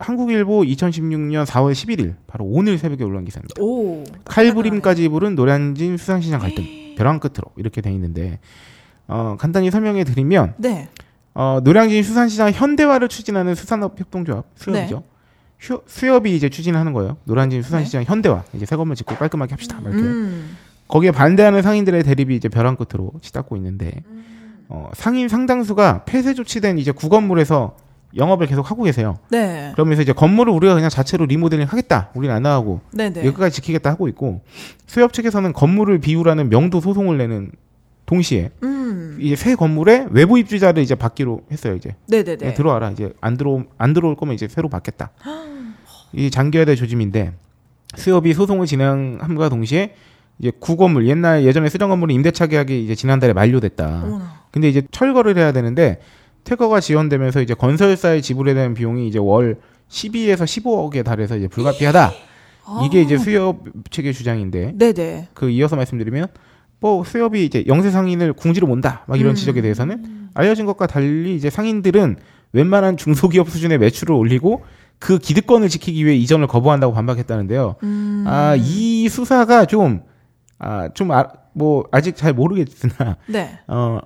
한국일보 2016년 4월 11일 바로 오늘 새벽에 올라온 기사입니다. 오. 칼부림까지 부른 노량진 수산시장 갈등 벼랑 끝으로 이렇게 돼 있는데 어, 간단히 설명해 드리면 네. 어, 노량진 수산시장 현대화를 추진하는 수산업 협동조합 수협이죠. 휴- 수협이 이제 추진하는 거예요. 노량진 수산시장 현대화 이제 새 건물 짓고 깔끔하게 합시다. 막 이렇게 음. 거기에 반대하는 상인들의 대립이 이제 벼랑 끝으로 치닫고 있는데 어, 상인 상당수가 폐쇄 조치된 이제 구건물에서 영업을 계속 하고 계세요. 네. 그러면서 이제 건물을 우리가 그냥 자체로 리모델링 하겠다. 우리는 안 나가고 네, 네. 여기까지 지키겠다 하고 있고 수협 측에서는 건물을 비우라는 명도 소송을 내는 동시에 음. 이제 새 건물에 외부 입주자를 이제 받기로 했어요. 이제 네, 네, 네. 들어와라. 이제 안 들어 안 들어올 거면 이제 새로 받겠다. 이 장기화될 조짐인데 수협이 소송을 진행함과 동시에 이제 구건물 옛날 예전에 쓰던 건물은 임대차 계약이 이제 지난달에 만료됐다. 어머나. 근데 이제 철거를 해야 되는데 퇴거가 지연되면서 이제 건설사에 지불해야 되는 비용이 이제 월 12에서 15억에 달해서 이제 불가피하다. 이게 이제 수협 측의 주장인데 네, 네. 그 이어서 말씀드리면 뭐 수협이 이제 영세 상인을 궁지로 몬다 막 이런 음. 지적에 대해서는 알려진 것과 달리 이제 상인들은 웬만한 중소기업 수준의 매출을 올리고 그 기득권을 지키기 위해 이전을 거부한다고 반박했다는데요. 음. 아 이 수사가 좀 아좀뭐 아직 잘 모르겠으나 네. 어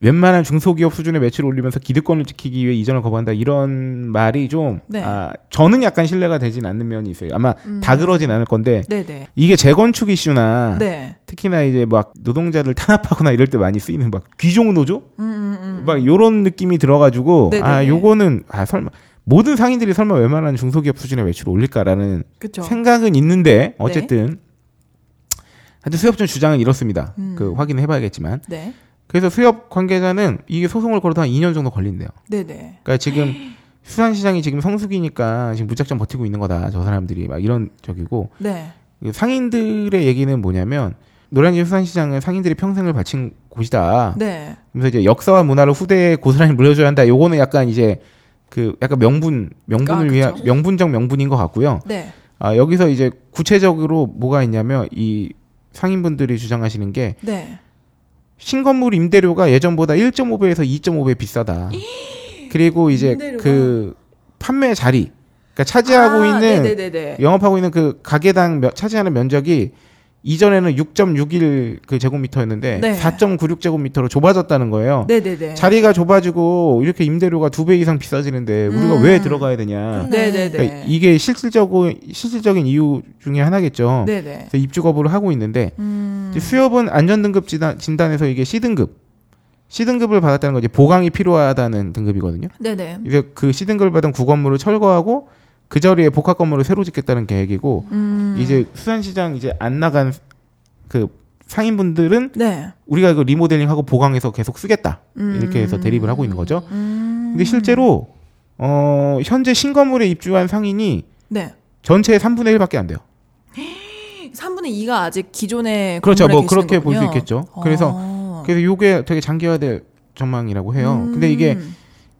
웬만한 중소기업 수준의 매출을 올리면서 기득권을 지키기 위해 이전을 거부한다 이런 말이 좀 네. 아, 저는 약간 신뢰가 되진 않는 면이 있어요. 아마 음. 다 그러진 않을 건데 네, 네. 이게 재건축 이슈나 네. 특히나 이제 막 노동자를 탄압하거나 이럴 때 많이 쓰이는 막 귀족 노조 음, 음, 음. 막 요런 느낌이 들어가지고 네네네. 아 요거는 아 설마 모든 상인들이 설마 웬만한 중소기업 수준의 매출을 올릴까라는 그쵸. 생각은 있는데 어쨌든 하여튼 수협 중 주장은 이렇습니다. 음. 그 확인해 봐야겠지만 네. 그래서 수협 관계자는 이게 소송을 걸어도 한 2년 정도 걸린대요. 네, 네. 그러니까 지금 수산시장이 지금 성수기니까 지금 무작정 버티고 있는 거다. 저 사람들이 막 이런 적이고 네. 그 상인들의 얘기는 뭐냐면 노량진 수산시장은 상인들이 평생을 바친 곳이다. 네. 그래서 이제 역사와 문화를 후대에 고스란히 물려줘야 한다. 요거는 약간 이제 그 약간 명분 명분을 아, 위한. 명분적 명분인 것 같고요. 네. 아 여기서 이제 구체적으로 뭐가 있냐면 이 상인분들이 주장하시는 게 네. 신건물 임대료가 예전보다 1.5배에서 2.5배 비싸다. 그리고 이제 임대료가? 그 판매 자리, 그러니까 차지하고 아, 있는 네네네네. 영업하고 있는 그 가게당 며- 차지하는 면적이 이전에는 6.61 그 제곱미터였는데 네. 4.96 제곱미터로 좁아졌다는 거예요. 네네네. 자리가 좁아지고 이렇게 임대료가 두 배 이상 비싸지는데 우리가 음. 왜 들어가야 되냐? 네네네. 그러니까 이게 실질적인 실질적인 이유 중에 하나겠죠. 네네. 그래서 입주 거부를 하고 있는데 음. 이제 수협은 안전등급 진단, 진단에서 이게 C등급, C등급을 받았다는 거지 보강이 필요하다는 등급이거든요. 네네. 이제 그 C등급을 받은 구건물을 철거하고 그 자리에 복합 건물을 새로 짓겠다는 계획이고 음. 이제 수산시장 이제 안 나간 그 상인분들은 네. 우리가 그 리모델링하고 보강해서 계속 쓰겠다 이렇게 해서 대립을 하고 있는 거죠. 음. 근데 실제로 어 현재 신건물에 입주한 상인이 네. 전체의 3분의 1밖에 안 돼요. 3분의 2가 아직 기존에 그렇죠. 뭐 그렇게 볼 수. 있겠죠. 그래서 어. 그래서 이게 되게 장기화될 전망이라고 해요. 근데 이게 음.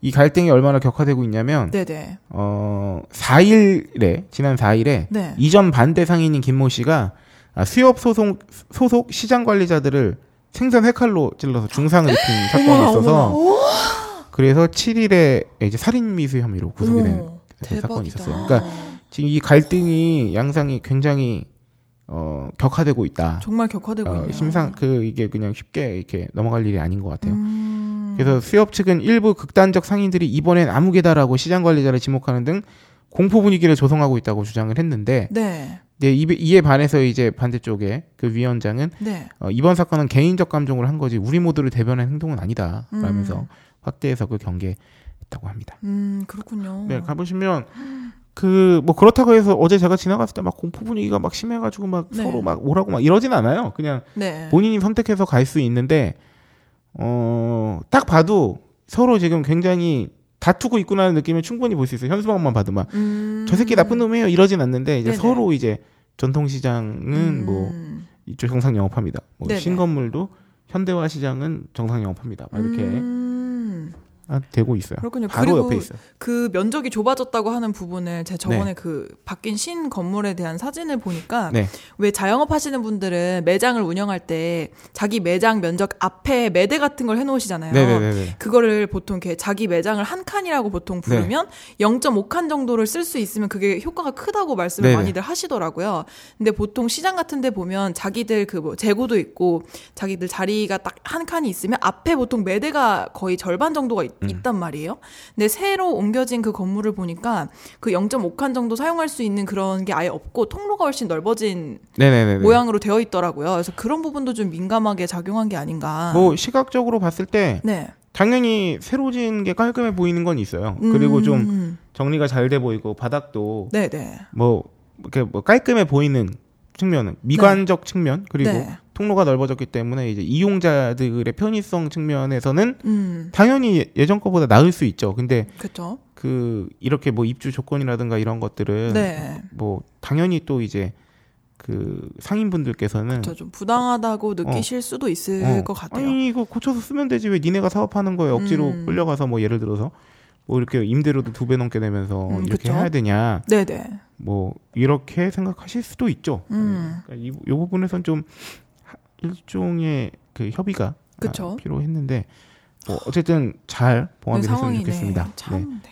이 갈등이 얼마나 격화되고 있냐면 네네. 어 4일에 지난 4일에 네. 이전 반대 상인인 김모 씨가 아, 수협 소송 소속 시장 관리자들을 생선 회칼로 찔러서 중상을 입힌 사건이 어머나, 있어서 그래서 7일에 이제 살인 미수 혐의로 구속이 된 사건이. 있었어요. 그러니까 지금 이 갈등이 양상이 굉장히 어, 격화되고 있다. 정말 격화되고 어, 있네요. 심상 그 이게 그냥 쉽게 이렇게 넘어갈 일이 아닌 것 같아요. 음. 그래서 수협 측은 일부 극단적 상인들이 이번엔 아무개다라고 시장 관리자를 지목하는 등 공포 분위기를 조성하고 있다고 주장을 했는데 네, 이- 이에 반해서 이제 반대쪽에 그 위원장은 네. 어, 이번 사건은 개인적 감정으로 한 거지 우리 모두를 대변한 행동은 아니다. 라면서 음. 확대해서 그 경계했다고 합니다. 음, 그렇군요. 네, 가보시면 그 뭐 그렇다고 해서 어제 제가 지나갔을 때 막 공포 분위기가 막 심해가지고 막 네. 서로 막 오라고 막 이러진 않아요. 그냥 네. 본인이 선택해서 갈 수 있는데 어 딱 봐도 서로 지금 굉장히 다투고 있구나는 느낌을 충분히 볼 수 있어요. 현수막만 봐도 막저 음. 새끼 나쁜 놈이에요 이러진 않는데 이제 네네. 서로 이제 전통시장은 뭐 음. 이쪽 정상 영업합니다. 뭐. 신건물도 현대화 시장은 정상 영업합니다. 막 이렇게 음. 아, 되고 있어요. 그렇군요. 바로 그리고 옆에 있어요. 그 면적이 좁아졌다고 하는 부분을 제가 저번에 네. 그 바뀐 신 건물에 대한 사진을 보니까 네. 왜 자영업 하시는 분들은 매장을 운영할 때 자기 매장 면적 앞에 매대 같은 걸 해놓으시잖아요. 네네네. 그거를 보통 이렇게 자기 매장을 한 칸이라고 보통 네. 부르면 0.5칸 정도를 쓸 수 있으면 그게 효과가 크다고 말씀을 네네. 많이들 하시더라고요. 근데 보통 시장 같은 데 보면 자기들 그 뭐 재고도 있고 자기들 자리가 딱 한 칸이 있으면 앞에 보통 매대가 거의 절반 정도가 있, 음. 단 말이에요. 근데 새로 옮겨진 그 건물을 보니까 그 0.5칸 정도 사용할 수 있는 그런 게 아예 없고 통로가 훨씬 넓어진 네네네. 모양으로 되어 있더라고요. 그래서 그런 부분도 좀 민감하게 작용한 게 아닌가. 뭐 시각적으로 봤을 때 네. 당연히 새로 지은 게 깔끔해 보이는 건 있어요. 그리고 좀 음. 정리가 잘 돼 보이고 바닥도 네네. 뭐 이렇게 뭐 깔끔해 보이는 측면은 미관적 측면 그리고 네. 통로가 넓어졌기 때문에 이제 이용자들의 편의성 측면에서는 음. 당연히 예- 예전 거보다 나을 수 있죠. 근데 그렇죠. 그 이렇게 뭐 입주 조건이라든가 이런 것들은 네. 뭐 당연히 또 이제 그 상인분들께서는 저좀 부당하다고 느끼실 수도 있을 어, 것 같아요. 아니 이거 고쳐서 쓰면 되지 왜 니네가 사업하는 거에 억지로 음. 끌려가서 뭐 예를 들어서 뭐 이렇게 임대료도 두 배 넘게 내면서 음, 이렇게 그쵸. 해야 되냐 네네. 뭐 이렇게 생각하실 수도 있죠. 음. 그러니까 이, 이 부분에선 좀 하- 일종의 그 협의가 그쵸. 아, 필요했는데 뭐 어쨌든 잘 봉합이 네, 됐으면. 좋겠습니다. 참. 네.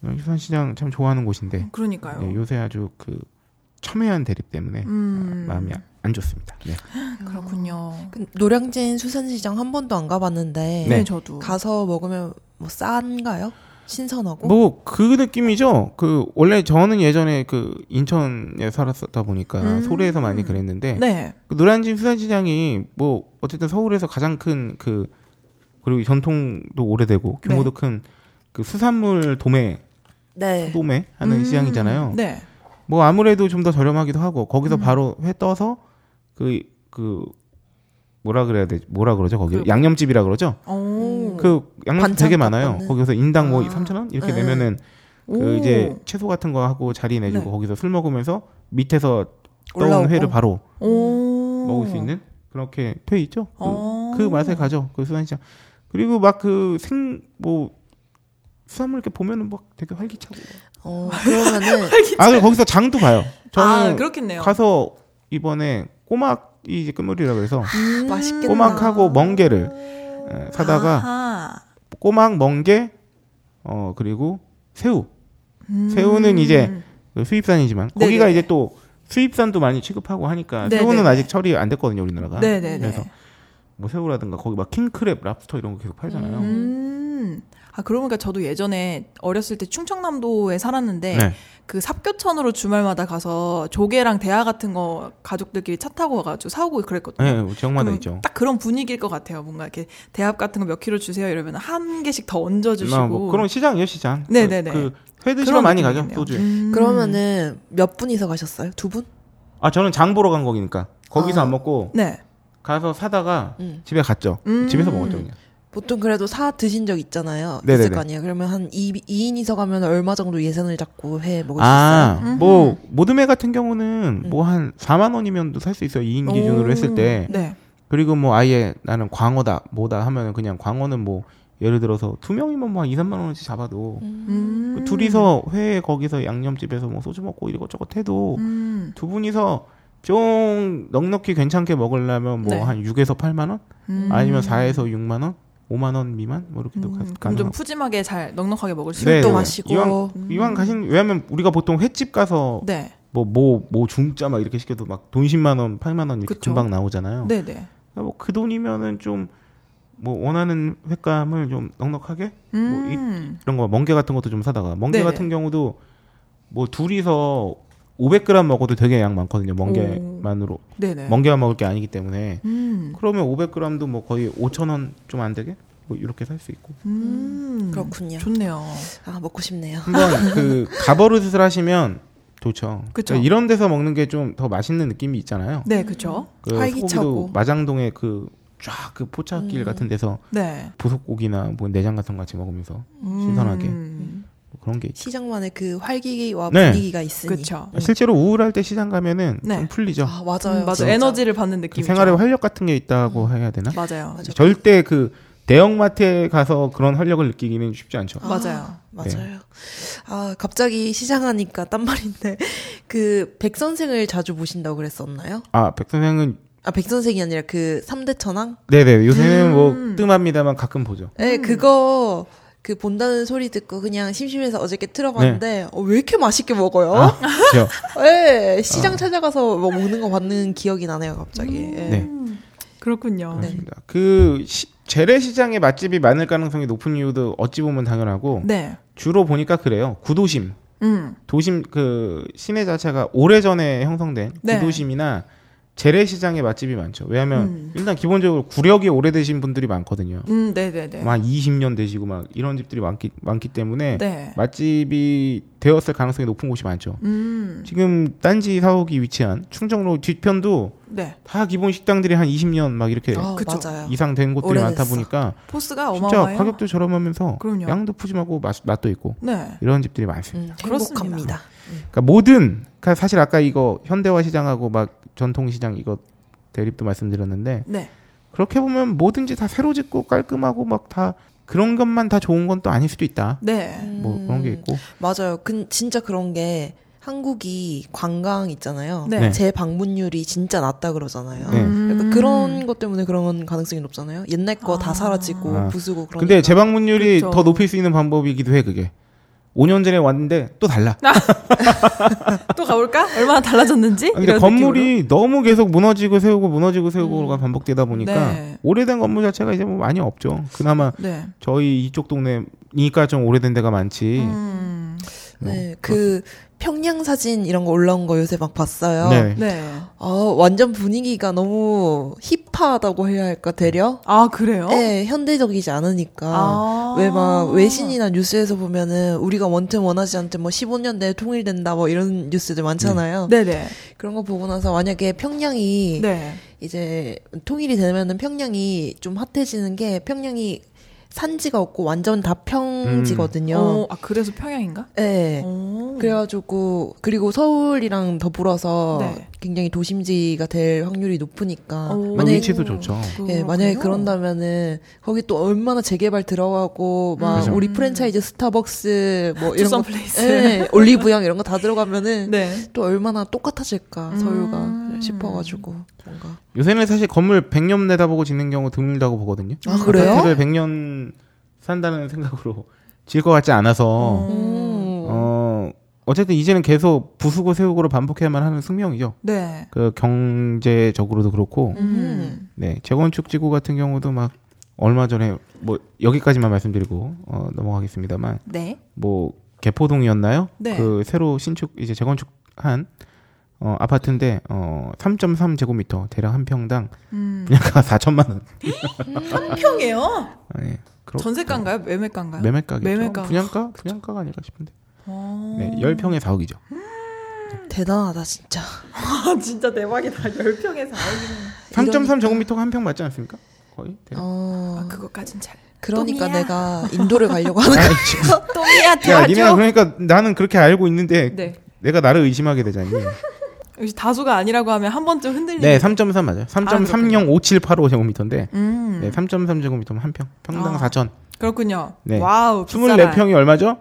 네. 수산시장 참 좋아하는 곳인데 그러니까요. 네, 요새 아주 그 첨예한 대립 때문에 음. 아, 마음이 안 좋습니다. 네. 그렇군요. 그 노량진 수산시장 한 번도 안 가봤는데 네, 네. 저도. 가서 먹으면 뭐 싼가요? 신선하고? 뭐 그 느낌이죠. 그 원래 저는 예전에 그 인천에 살았었다 보니까 음. 소래에서 많이 그랬는데 네. 그 노량진 수산시장이 뭐 어쨌든 서울에서 가장 큰 그 그리고 전통도 오래되고 규모도 큰그 수산물 도매 네. 도매 하는 음. 시장이잖아요. 네. 뭐 아무래도 좀 더 저렴하기도 하고 거기서 음. 바로 회 떠서 그그 뭐라 그래야 되지? 뭐라 그러죠? 거기 그- 양념집이라 그러죠? 오. 그 양념 반찬 되게 많아요. 값받는? 거기서 인당 뭐 아. 3,000원 이렇게 네. 내면은 그 오. 이제 채소 같은 거 하고 자리 내주고 네. 거기서 술 먹으면서 밑에서 떠온. 회를 바로 오. 먹을 수 있는 그렇게 돼 있죠. 그, 어. 그 맛에 가죠. 그 수산시장. 그리고 막 그 생 뭐 수산물 이렇게 보면은 막 되게 활기차고. 어, 그러면은 아 그리고 거기서 장도 봐요. 저는 아, 그렇겠네요. 가서 이번에 꼬막 이 이제 끝물이라 그래서 음. 맛있겠다. 꼬막하고 멍게를 에, 사다가 아하. 꼬막 멍게 어 그리고 새우 음. 새우는 이제 그 수입산이지만 네네. 거기가 이제 또 수입산도 많이 취급하고 하니까 네네. 새우는 아직 처리 안 됐거든요 우리나라가. 네네네. 그래서 뭐 새우라든가 거기 막 킹크랩, 랍스터 이런 거 계속 팔잖아요. 음. 아, 그러고 보니까 저도 예전에 어렸을 때 충청남도에 살았는데 네. 그 삽교천으로 주말마다 가서 조개랑 대하 같은 거 가족들끼리 차 타고 와가지고 사오고 그랬거든요. 네, 지역마다 있죠. 딱 그런 분위기일 것 같아요. 뭔가 이렇게 대합 같은 거 몇 킬로 주세요 이러면 한 개씩 더 얹어주시고. 아, 뭐 그런 시장이에요 시장. 네네네. 그회 드시러 그런 많이 가죠. 소주. 음. 그러면은 몇 분이서 가셨어요? 두 분? 아 저는 장 보러 간 거니까 거기서 아. 안 먹고 네. 가서 사다가 음. 집에 갔죠. 음. 집에서 먹었죠 그냥. 보통 그래도 사 드신 적 있잖아요. 네네네. 있을 거 아니에요. 그러면 한 2, 이인이서 가면 얼마 정도 예산을 잡고 해 먹을 수 있어요? 아, 뭐 모듬회 같은 경우는 뭐한 4만 원이면도 살 수 있어요. 2인 기준으로 오. 했을 때. 네. 그리고 뭐 아예 나는 광어다 뭐다 하면은 그냥 광어는 뭐 예를 들어서 두 명이면 뭐한 2, 3만 원어치 잡아도 음. 그 둘이서 회 거기서 양념집에서 뭐 소주 먹고 이것저것 해도 음. 두 분이서 좀 넉넉히 괜찮게 먹으려면 뭐 네. 한 6에서 8만 원? 음. 아니면 4에서 6만 원? 5만 원 미만 뭐 이렇게도 가- 음, 그럼 좀. 푸짐하게 잘 넉넉하게 먹을 수 네, 술도 네. 마시고. 이왕 이왕 가신 왜냐면 우리가 보통 횟집 가서 네. 뭐뭐 뭐 중짜 막 이렇게 시켜도 막 돈 10만 원, 8만 원 이렇게 그쵸. 금방 나오잖아요. 네, 네. 뭐그 돈이면은 좀 뭐 원하는 횟감을 좀 넉넉하게 뭐 이- 음. 이런 거 멍게 같은 것도 좀 사다가 멍게 네네. 같은 경우도 뭐 둘이서 500g 먹어도 되게 양 많거든요. 멍게만으로 네, 네. 멍게만 먹을 게 아니기 때문에 음. 그러면 500g도 뭐 거의 5천 원좀 안 되게 뭐 이렇게 살 수 있고 음. 그렇군요. 좋네요. 아 먹고 싶네요. 한번 그 가버릇을 하시면 좋죠. 그쵸. 그러니까 이런 데서 먹는 게 좀 더 맛있는 느낌이 있잖아요. 네, 그렇죠. 그 활기차고. 소고기도 마장동에 그쫙 그 포차길 음. 같은 데서 네. 부속고기나 뭐 내장 같은 거 같이 먹으면서 음. 신선하게. 뭐 그런 게 있죠. 시장만의 그 활기와 네. 분위기가 있으니. 그렇죠. 실제로 우울할 때 시장 가면은 네. 좀 풀리죠. 아 맞아요. 음, 맞아. 에너지를 받는 그 느낌이죠. 생활에 활력 같은 게 있다고 해야 되나? 맞아요. 맞아. 절대 그 대형마트에 가서 그런 활력을 느끼기는 쉽지 않죠. 맞아요. 맞아요. 아 갑자기 시장하니까 딴 말인데 그 백선생을 자주 보신다고 그랬었나요? 아, 백 선생은 아 백선생이 아니라 그 3대 천왕? 네네 요새는 음. 뭐 뜸합니다만 가끔 보죠. 네 그거 그 본다는 소리 듣고 그냥 심심해서 어저께 틀어봤는데 어, 왜 이렇게 맛있게 먹어요? 네. 아. 네, 시장 찾아가서 뭐 먹는 거 봤는 기억이 나네요 갑자기. 예. 네. 그렇군요. 그렇습니다. 그 시- 재래시장에 맛집이 많을 가능성이 높은 이유도 어찌 보면 당연하고 네. 주로 보니까 그래요. 구도심, 음. 도심 그 시내 자체가 오래 전에 형성된 네. 구도심이나 재래시장에 맛집이 많죠. 왜냐하면 음. 일단 기본적으로 구력이 오래되신 분들이 많거든요. 음, 네, 네, 네. 막 20년 되시고 막 이런 집들이 많기 많기 때문에 네. 맛집이 되었을 가능성이 높은 곳이 많죠. 음. 지금 딴지 사옥이 위치한 충정로 뒤편도 네. 다 기본 식당들이 한 20년 막 이렇게 아, 그쵸. 맞아요. 이상 된 곳들이 많다 오래됐어. 보니까 포스가 진짜 어마어마해요. 가격도 저렴하면서 그럼요. 양도 푸짐하고 맛, 맛도 있고 네. 이런 집들이 많습니다. 음, 그렇습니다. 행복합니다. 그러니까 모든 그러니까 사실 아까 이거 현대화 시장하고 막 전통 시장 이거 대립도 말씀드렸는데 네. 그렇게 보면 뭐든지 다 새로 짓고 깔끔하고 막 다 그런 것만 다 좋은 건 또 아닐 수도 있다. 네. 뭐 그런 게 있고 맞아요. 그 진짜 그런 게 한국이 관광 있잖아요. 네. 네. 재방문율이 진짜 낮다 그러잖아요. 네. 그러니까 음. 그런 것 때문에 그런 가능성이 높잖아요. 옛날 거다 아. 사라지고 아. 부수고 그러니까. 근데 재방문율이 그렇죠. 더 높일 수 있는 방법이기도 해 그게 5년 전에 왔는데 또 달라. 또 가볼까? 얼마나 달라졌는지? 근데 건물이 너무 계속 무너지고 세우고 무너지고 세우고가 반복되다 보니까 네. 오래된 건물 자체가 이제 뭐 많이 없죠. 그나마 느낌으로. 네. 저희 이쪽 동네니까 좀 오래된 데가 많지. 음. 네, 그 평양 사진 이런 거 올라온 거 요새 막 봤어요. 네. 네. 어, 완전 분위기가 너무 힙하다고 해야 할까 되려? 아, 그래요? 네, 현대적이지 않으니까. 아. 왜 막 외신이나 뉴스에서 보면은 우리가 원튼 원하지 않든 뭐 15년 내에 통일된다 뭐 이런 뉴스들 많잖아요. 네네. 그런 거 보고 나서 만약에 평양이 네. 이제 통일이 되면은 평양이 좀 핫해지는 게 평양이 산지가 없고 완전 다 평지거든요. 어, 아, 그래서 평양인가? 네. 오. 그래가지고 그리고 서울이랑 더불어서 네. 굉장히 도심지가 될 확률이 높으니까 오. 만약에 위치도 좋죠. 예, 어, 만약에? 그런다면은 거기 또 얼마나 재개발 들어가고 막 그죠. 우리 프랜차이즈 스타벅스 뭐 이런 거 플레이스. 예, 올리브영 이런 거 다 들어가면은 네. 또 얼마나 똑같아질까 음. 서울 가 싶어가지고 뭔가 요새는 사실 건물 100년 내다보고 짓는 경우 드물다고 보거든요. 아, 그래요? 아파트를 100년 산다는 생각으로 지을 것 같지 않아서 음. 어 어쨌든 이제는 계속 부수고 세우고를 반복해야만 하는 숙명이죠. 네. 그 경제적으로도 그렇고 음. 네 재건축 지구 같은 경우도 막 얼마 전에 뭐 여기까지만 말씀드리고 어, 넘어가겠습니다만 네. 뭐 개포동이었나요? 네. 그 새로 신축 이제 재건축한 어, 아파트인데 어, 3.3 제곱미터 대략 한 평당 음. 분양가가 4천만 원. 한 평이에요? 네, 그렇- 전세가인가요? 매매가인가요? 매매가겠죠. 매매가. 분양가 분양가가 아닐까 싶은데. 어. 네, 10평에 4억이죠. 대단하다 진짜. 아, 진짜 대박이다. 10평에서 4억이면. 3.3 제곱미터가 한 평 맞지 않습니까? 거의. 대략. 어, 아, 그거까진 잘. 그러니까 똥이야. 내가 인도를 가려고 하는 지금. 똥이야, 야. 니네가 그러니까 나는 그렇게 알고 있는데 네. 내가 나를 의심하게 되잖니. 역시 다수가 아니라고 하면 한 번쯤 흔들리는. 네, 3.3 맞아요. 3.305785 제곱미터인데 음. 네, 3.3 제곱미터면 한 평. 평당 아. 4천. 그렇군요. 네. 와우. 비싸라. 24평이 얼마죠?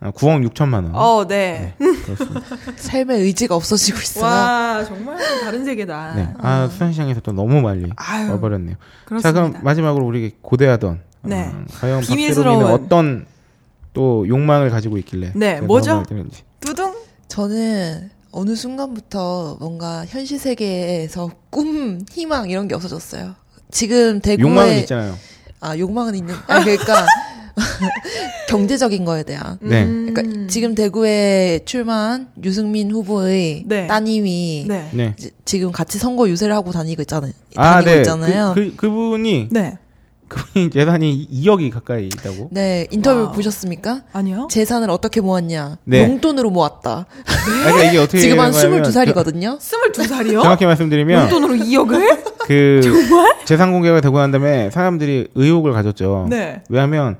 아, 9억 6천만 원. 어, 네. 그렇습니다. 삶의 의지가 없어지고 있어요. 와, 정말 다른 세계다. 네. 아, 수산시장에서 또 너무 많이 아유, 와버렸네요. 그렇습니다. 자, 그럼 마지막으로 우리 고대하던 네. 음, 과연 비밀스러운. 어떤 또 욕망을 가지고 있길래 네, 뭐죠? 두둥. 저는 어느 순간부터 뭔가 현실 세계에서 꿈, 희망 이런 게 없어졌어요. 지금 대구에 욕망은 있잖아요. 아 욕망은 있는. 아 그러니까 경제적인 거에 대한. 네. 음. 그러니까 지금 대구에 출마한 유승민 후보의 네. 따님이 네. 네. 지금 같이 선거 유세를 하고 다니고 있잖아요. 아, 다니고 네. 있잖아요. 그, 그, 그분이, 네. 그분이 재산이 2억이 가까이 있다고? 네 인터뷰 와우. 보셨습니까? 아니요. 재산을 어떻게 모았냐? 네. 용돈으로 모았다. 아, 그러니까 이게 어떻게 지금 한 되는 거냐면 22살이거든요. 22살이요? 정확히 말씀드리면, 용돈으로 2억을? 그, 재산 공개가 되고 난 다음에 사람들이 의혹을 가졌죠. 네. 왜냐하면,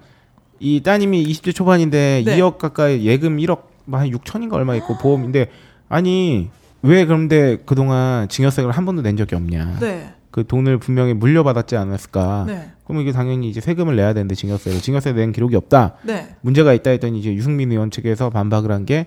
이 따님이 20대 초반인데 네. 2억 가까이 예금 1억, 뭐한 6천인가 얼마 있고 보험인데, 아니, 왜 그런데 그동안 증여세를 한 번도 낸 적이 없냐. 네. 그 돈을 분명히 물려받았지 않았을까. 네. 그럼 이게 당연히 이제 세금을 내야 되는데 증여세를 증여세 낸 기록이 없다. 네. 문제가 있다 했더니 이제 유승민 의원 측에서 반박을 한 게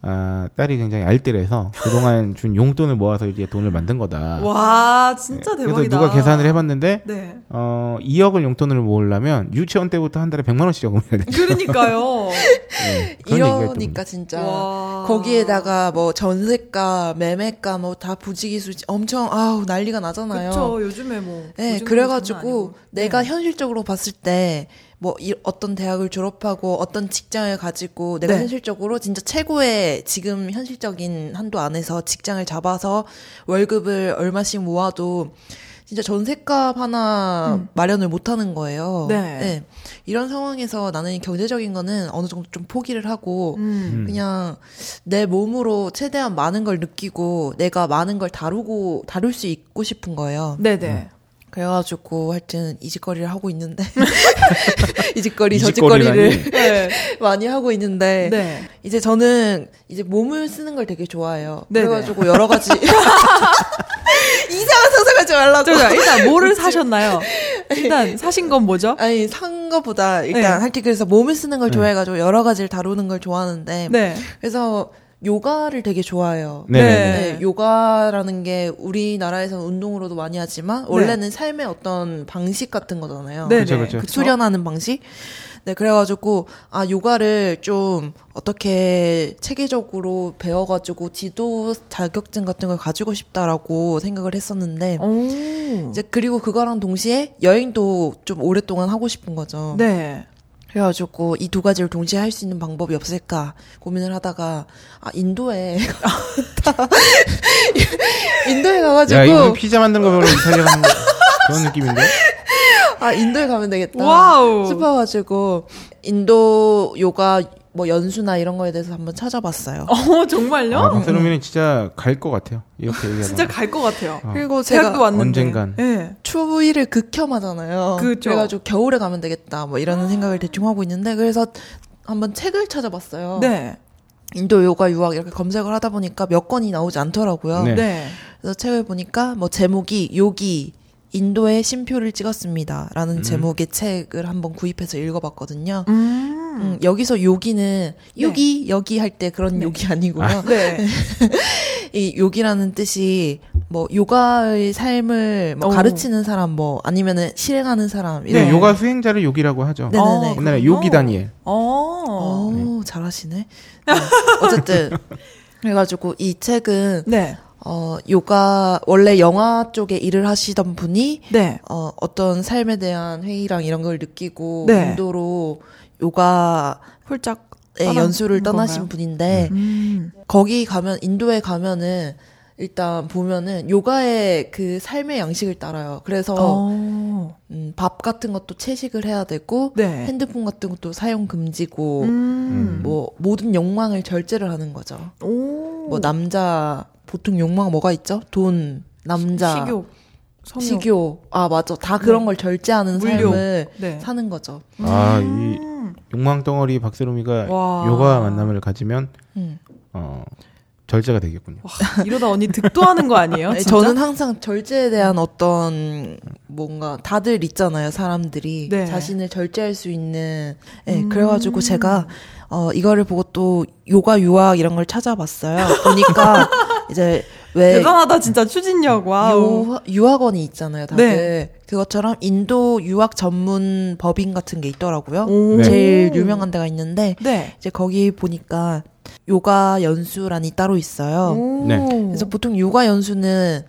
아, 딸이 굉장히 알뜰해서 그동안 준 용돈을 모아서 이제 돈을 만든 거다. 와, 진짜 그래서 대박이다. 누가 계산을 해봤는데 네. 어 2억을 용돈을 모으려면 유치원 때부터 한 달에 100만 원씩 저금해야 돼. 그러니까요. 네, 이러니까. 진짜 와. 거기에다가 뭐 전세가, 매매가 뭐 다 부지기수 엄청 아우 난리가 나잖아요. 그쵸. 요즘에 뭐. 네, 그래가지고 아니고. 내가 네. 현실적으로 봤을 때 뭐 어떤 대학을 졸업하고 어떤 직장을 가지고 내가 네. 현실적으로 진짜 최고의 지금 현실적인 한도 안에서 직장을 잡아서 월급을 얼마씩 모아도 진짜 전셋값 하나 마련을 못 하는 거예요. 음. 네. 이런 상황에서 나는 경제적인 거는 어느 정도 좀 포기를 하고 음. 그냥 내 몸으로 최대한 많은 걸 느끼고 내가 많은 걸 다루고 다룰 수 있고 싶은 거예요. 네네. 그래가지고 하여튼 이 짓거리를 하고 있는데 이 짓거리 이저 짓거리라니? 짓거리를 네. 많이 하고 있는데 네. 이제 저는 이제 몸을 쓰는 걸 되게 좋아해요. 네네. 그래가지고 여러 가지 이상한 상상하지 말라고. 저 일단 뭐를 사셨나요? 일단 사신 건 뭐죠? 아니 산 거보다 일단 네. 하여튼 그래서 몸을 쓰는 걸 좋아해가지고 여러 가지를 다루는 걸 좋아하는데 네. 그래서 요가를 되게 좋아해요. 네. 네, 요가라는 게 우리나라에서는 운동으로도 많이 하지만 네. 원래는 삶의 어떤 방식 같은 거잖아요. 네. 그쵸, 그쵸. 그 수련하는 방식. 네, 그래가지고 아 요가를 좀 어떻게 체계적으로 배워가지고 지도 자격증 같은 걸 가지고 싶다라고 생각을 했었는데 오. 이제 그리고 그거랑 동시에 여행도 좀 오랫동안 하고 싶은 거죠. 네. 그래가지고 이 두 가지를 동시에 할 수 있는 방법이 없을까 고민을 하다가 아 인도에 인도에 가가지고 야, 이거 피자 만드는 거 별로 이탈리아 가는 거 그런 느낌인데? 아 인도에 가면 되겠다 와우. 싶어가지고 인도 요가 뭐 연수나 이런 거에 대해서 한번 찾아봤어요. 어, 정말요? 아, 박세롬이는 진짜 갈 것 같아요. 이렇게 얘기하면. 진짜 갈 것 같아요. 어. 그리고 대학도 제가 왔는데. 언젠간. 네. 추위를 극혐하잖아요. 그쵸. 그래가지고 겨울에 가면 되겠다 뭐 이런 생각을 대충 하고 있는데 그래서 한번 책을 찾아봤어요. 네. 인도 요가 유학 이렇게 검색을 하다 보니까 몇 권이 나오지 않더라고요. 네. 네. 그래서 책을 보니까 뭐 제목이 요기 인도의 심표를 찍었습니다 라는 제목의 책을 한번 구입해서 읽어봤거든요. 음. 음, 여기서 요기는 요기 여기 할 때 그런 요기 아니고요. 네. 이 요기라는 뜻이 뭐 요가의 삶을 뭐 오. 가르치는 사람 뭐 아니면은 실행하는 사람 네, 이런 요가 수행자를 요기라고 하죠. 네. 네네네. 옛날에 그렇군요. 요기 다니엘. 어. 오, 잘하시네. 네. 어쨌든 그래가지고 이 책은 네. 어 요가 원래 영화 쪽에 일을 하시던 분이 네. 어 어떤 삶에 대한 회의랑 이런 걸 느끼고 네. 인도로 요가의 홀짝 연수를 떠나신 건가요? 분인데 음. 거기 가면 인도에 가면은 일단 보면은 요가의 그 삶의 양식을 따라요. 그래서 어. 음, 밥 같은 것도 채식을 해야 되고 네. 핸드폰 같은 것도 사용 금지고 음. 뭐 모든 욕망을 절제를 하는 거죠. 오. 뭐 남자 보통 욕망 뭐가 있죠? 돈, 남자, 식욕. 성욕. 식욕. 아 맞아. 다 그런 네. 걸 절제하는 물욕. 삶을 네. 사는 거죠. 아, 이 음. 욕망 덩어리 박세롬이가 와. 요가 만남을 가지면 음. 어, 절제가 되겠군요. 이러다 언니 득도하는 거 아니에요? 아니, 진짜? 저는 항상 절제에 대한 어떤 뭔가 다들 있잖아요 사람들이 네. 자신을 절제할 수 있는 예 음. 그래가지고 제가 어 이거를 보고 또 요가 유학 이런 걸 찾아봤어요 보니까 이제 왜 대단하다 진짜 추진력 와우. 유, 유학원이 있잖아요, 다들. 네. 그것처럼 인도 유학 전문 법인 같은 게 있더라고요. 오. 네. 제일 유명한 데가 있는데 네. 이제 거기 보니까 요가 연수란이 따로 있어요. 오. 네. 그래서 보통 요가 연수는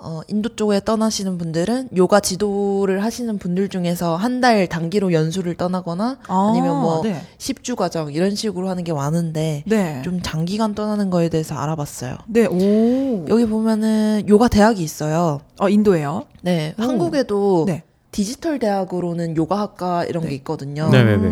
어, 인도 쪽에 떠나시는 분들은 요가 지도를 하시는 분들 중에서 한 달 단기로 연수를 떠나거나 아, 아니면 뭐 네. 10주 과정 이런 식으로 하는 게 많은데 네. 좀 장기간 떠나는 거에 대해서 알아봤어요. 네. 오. 여기 보면은 요가 대학이 있어요. 어 인도예요. 네, 오. 한국에도 네. 디지털 대학으로는 요가학과 이런 게 있거든요. 네, 네, 네.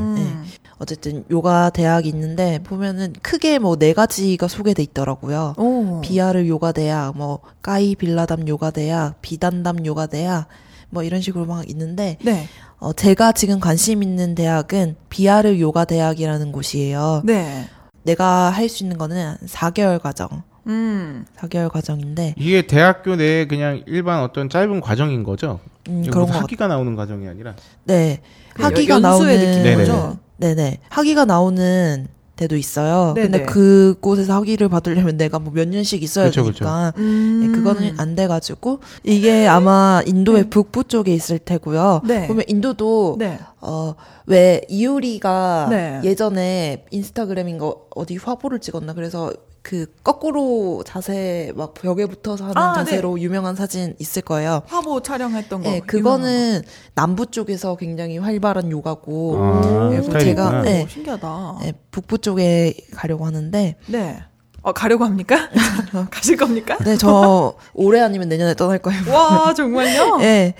음. 어쨌든 요가 대학이 있는데 보면은 크게 뭐 네 가지가 소개돼 있더라고요. 오. 비아르 요가 대학, 뭐 까이 빌라담 요가 대학, 비단담 요가 대학, 뭐 이런 식으로 막 있는데 네. 어 제가 지금 관심 있는 대학은 비아르 요가 대학이라는 곳이에요. 네. 내가 할 수 있는 거는 4개월 과정, 음. 4개월 과정인데 이게 대학교 내에 그냥 일반 어떤 짧은 과정인 거죠? 음, 그런 학기가 나오는 과정이 아니라. 네. 학위가 연수의 나오는 느낌인. 거죠? 네네. 학위가 나오는 데도 있어요. 네네. 근데 그곳에서 학위를 받으려면 내가 뭐 몇 년씩 있어야 그쵸, 되니까 음. 네, 그거는 안 돼가지고 이게 아마 인도의 북부 쪽에 있을 테고요. 네. 보면 인도도 네. 어왜 이효리가 네. 예전에 인스타그램인가 어디 화보를 찍었나 그래서 그 거꾸로 자세 막 벽에 붙어서 하는 아, 자세로 유명한 사진 있을 거예요. 화보 촬영했던 거. 네, 그거는 남부 쪽에서 굉장히 활발한 요가고 아, 네, 스타일이 제가 있구나. 네, 오, 신기하다. 네, 북부 쪽에 가려고 하는데 네. 어, 가려고 합니까? 가실 겁니까? 네, 저 올해 아니면 내년에 떠날 거예요. 와, 정말요? 네,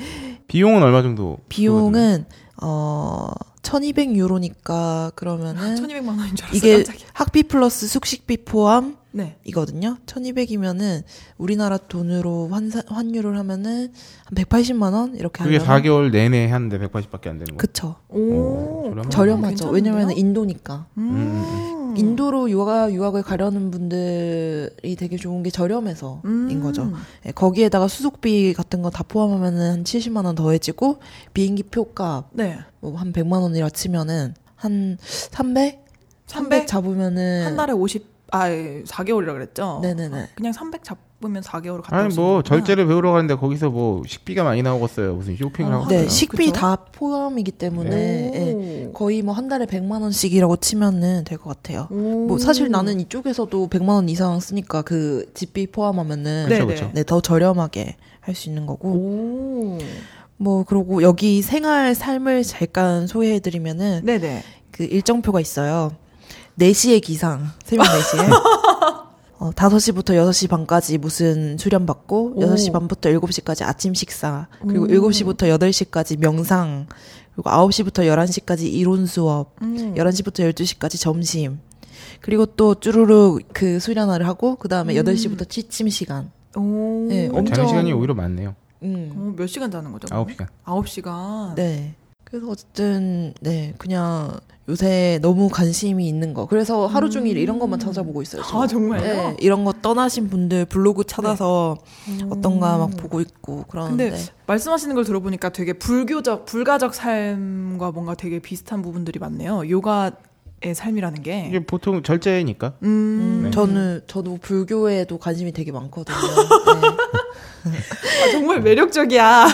비용은 얼마 정도? 비용은 어 1200유로니까 그러면은 1200만 원인 줄 알았어요. 이게 깜짝이야. 학비 플러스 숙식비 포함 네. 이거든요. 1200이면은 우리나라 돈으로 환사, 환율을 하면은 한 180만 원 이렇게 그게 하려면 4개월 내내 하는데 180밖에 안 되는 거. 그쵸. 오. 저렴하네. 저렴하죠. 괜찮은데요? 왜냐면은 인도니까. 음. 인도로 유학 유학을 가려는 분들이 되게 좋은 게 저렴해서인 음. 거죠. 예, 거기에다가 수속비 같은 거 다 포함하면은 한 70만 원 더해지고 비행기 표값 네. 뭐한 100만 원이라 치면은 한 300? 300 잡으면은 한 달에 50, 아, 4개월이라 그랬죠? 네네네. 그냥 300 잡으면 4개월 갔다 아니 뭐. 절제를 배우러 가는데 거기서 뭐 식비가 많이 나오겠어요. 무슨 쇼핑을 어, 하고. 네? 식비 그죠? 다 포함이기 때문에 예, 오. 거의 뭐 한 달에 100만 원씩이라고 치면은 될 것 같아요. 오. 뭐 사실 나는 이쪽에서도 100만 원 이상 쓰니까 그 집비 포함하면은 네, 그쵸, 네. 그쵸. 네, 더 저렴하게 할 수 있는 거고. 오. 뭐 그러고 여기 생활 삶을 잠깐 소개해 드리면은 네네. 그 일정표가 있어요. 4시에 기상. 새벽 4시에. 어, 5시부터 6시 반까지 무슨 수련 받고 오. 6시 반부터 7시까지 아침 식사. 그리고 오. 7시부터 8시까지 명상. 그리고 9시부터 11시까지 이론 수업. 음. 11시부터 12시까지 점심. 그리고 또 쭈루룩 그 수련회를 하고 그 다음에 음. 8시부터 취침 시간. 오. 네, 자는 엄청- 시간이 오히려 많네요. 음. 어, 몇 시간 자는 거죠? 9시간. 9시간. 네. 그래서 어쨌든 네 그냥 요새 너무 관심이 있는 거. 그래서 하루 종일 이런 것만 찾아보고 있어요. 저는. 아, 정말요? 네, 이런 거 떠나신 분들 블로그 찾아서 어떤가 막 보고 있고 그러는데 근데 말씀하시는 걸 들어보니까 되게 불교적, 불가적 삶과 뭔가 되게 비슷한 부분들이 많네요. 요가 의 삶이라는 게. 이게 보통 절제니까. 음. 음, 네. 저는 저도 불교에도 관심이 되게 많거든요. 아, 정말 매력적이야.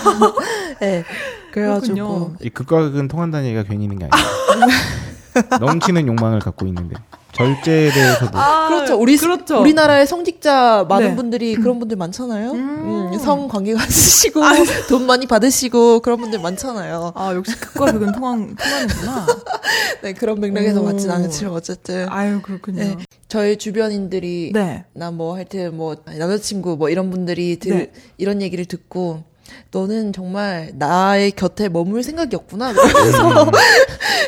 네. 네. 그래가지고 그렇군요. 이 극과 극은 통한다는 얘기가 괜히 있는 게 아니에요. 넘치는 욕망을 갖고 있는데 절제에 대해서도 아, 그렇죠. 우리 그렇죠. 우리나라에 성직자 많은 네. 분들이 그런 분들 많잖아요. 음. 음, 성 관계가 있으시고 돈 많이 받으시고 그런 분들 많잖아요. 아, 역시 극과 극은 통한, 통하는구나. 네 그런 맥락에서 오. 맞진 않지만 어쨌든 아유, 그렇군요. 네. 저희 주변인들이 네. 나뭐 하여튼 뭐 남자친구 뭐 이런 분들이 들, 네. 이런 얘기를 듣고 너는 정말 나의 곁에 머물 생각이 없구나. 그래서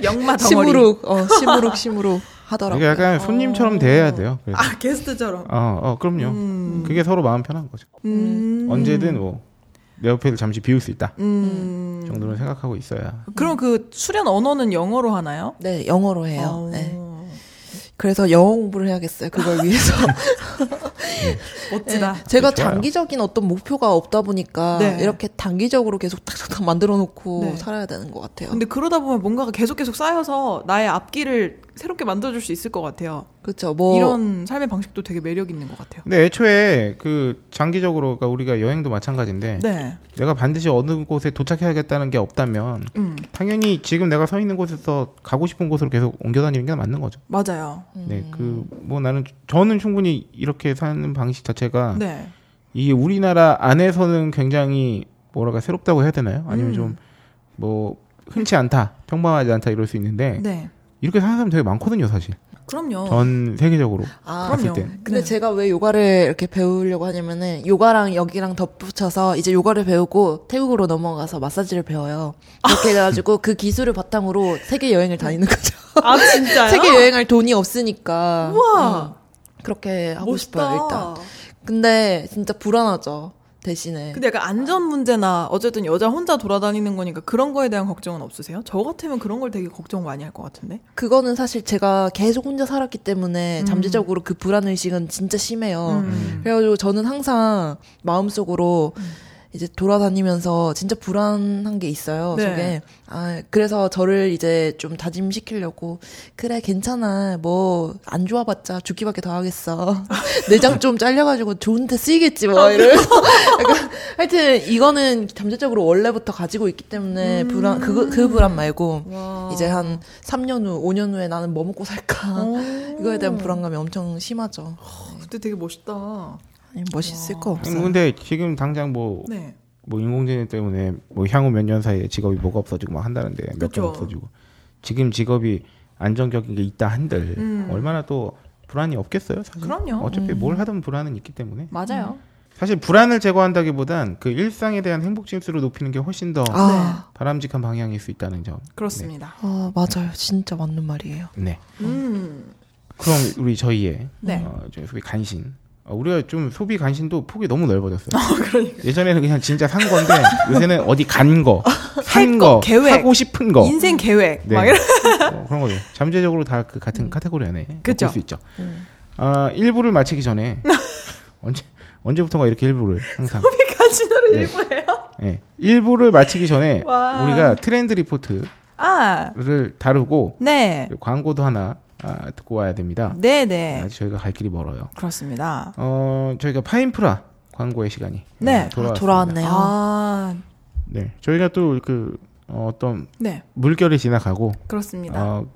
영마 덩어리. 시무룩, 어, 시무룩, 시무룩 하더라고요. 이게 약간 손님처럼 대해야 돼요. 그래서. 아, 게스트처럼. 어, 어, 그럼요. 음. 그게 서로 마음 편한 거죠. 음. 언제든 뭐 내 옆에를 잠시 비울 수 있다 음. 정도는 생각하고 있어야. 그럼 그 수련 언어는 영어로 하나요? 네, 영어로 해요. 어. 네. 그래서 영어 공부를 해야겠어요. 그걸 위해서. 멋지다. 네, 제가 좋아요. 장기적인 어떤 목표가 없다 보니까 네. 이렇게 단기적으로 계속 탁탁탁 만들어 놓고 네. 살아야 되는 것 같아요. 근데 그러다 보면 뭔가가 계속 계속 쌓여서 나의 앞길을 새롭게 만들어줄 수 있을 것 같아요. 그렇죠. 뭐 이런 삶의 방식도 되게 매력 있는 것 같아요. 근데 애초에 그 장기적으로 그러니까 우리가 여행도 마찬가지인데 네. 내가 반드시 어느 곳에 도착해야겠다는 게 없다면 음, 당연히 지금 내가 서 있는 곳에서 가고 싶은 곳으로 계속 옮겨 다니는 게 맞는 거죠. 맞아요. 네, 그 뭐 나는 저는 충분히 이렇게 사는 방식 자체가 네. 이게 우리나라 안에서는 굉장히 뭐랄까 새롭다고 해야 되나요? 아니면 음. 좀뭐 흔치 않다, 평범하지 않다 이럴 수 있는데 네. 이렇게 사는 사람 되게 많거든요, 사실. 그럼요. 전 세계적으로 아, 봤을 그럼요. 때. 근데 네. 제가 왜 요가를 이렇게 배우려고 하냐면은 요가랑 여기랑 덧붙여서 이제 요가를 배우고 태국으로 넘어가서 마사지를 배워요. 그렇게 해가지고 그 기술을 바탕으로 세계 여행을 다니는 거죠. 아 진짜요? 세계 여행할 돈이 없으니까. 우와. 음, 그렇게 하고 멋있다. 싶어요 일단. 근데 진짜 불안하죠 대신에. 근데 약간 안전 문제나 어쨌든 여자 혼자 돌아다니는 거니까 그런 거에 대한 걱정은 없으세요? 저 같으면 그런 걸 되게 걱정 많이 할 것 같은데. 그거는 사실 제가 계속 혼자 살았기 때문에 음. 잠재적으로 그 불안 의식은 진짜 심해요. 음. 그래가지고 저는 항상 마음속으로 이제 돌아다니면서 진짜 불안한 게 있어요. 네. 속에. 아, 그래서 저를 이제 좀 다짐시키려고 그래 괜찮아. 뭐 안 좋아 봤자 죽기밖에 더 하겠어. 내장 좀 잘려 가지고 좋은데 쓰이겠지 뭐 이러면서 약간 하여튼 이거는 잠재적으로 원래부터 가지고 있기 때문에 불안 그거 그 불안 말고 와. 이제 한 3년 후, 5년 후에 나는 뭐 먹고 살까 이거에 대한 불안감이 엄청 심하죠. 그때 되게 멋있다. 아니, 멋있을 거 없어요. 뭐 근데 지금 당장 뭐, 네. 뭐 인공지능 때문에 뭐 향후 몇 년 사이에 직업이 뭐가 없어지고 막 한다는데 몇 개. 없어지고 지금 직업이 안정적인 게 있다 한들 음. 얼마나 또 불안이 없겠어요 사실 그럼요. 어차피 음. 뭘 하든 불안은 있기 때문에 맞아요. 사실 불안을 제거한다기보단 그 일상에 대한 행복 지수를 높이는 게 훨씬 더 아, 바람직한 방향일 수 있다는 점. 그렇습니다. 아, 맞아요. 진짜 맞는 말이에요. 네. 음. 그럼 우리 저희의 네. 어, 저희 간신. 어, 우리가 좀 소비 간신도 폭이 너무 넓어졌어요. 그러니까. 예전에는 그냥 진짜 산 건데 요새는 어디 간 거, 살산 거, 거, 계획. 하고 싶은 거. 인생 계획. 네. 막 이런. 어, 그런 거죠. 잠재적으로 다 그 같은 카테고리 안에 음. 그쵸. 음. 넣을 수 있죠. 아, 1부를 마치기 전에 언제 언제부턴가 이렇게 1부를 항상 가지노를 네. 일부예요. 예. 1부를 마치기 전에 와. 우리가 트렌드 리포트를 아, 다루고 네. 광고도 하나 아, 듣고 와야 됩니다. 네, 네. 아직 저희가 갈 길이 멀어요. 그렇습니다. 어, 저희가 파인프라 광고의 시간이 네. 어, 돌아왔습니다. 돌아왔네요. 아, 네. 저희가 또 그 어떤 네. 물결이 지나가고 그렇습니다. 어,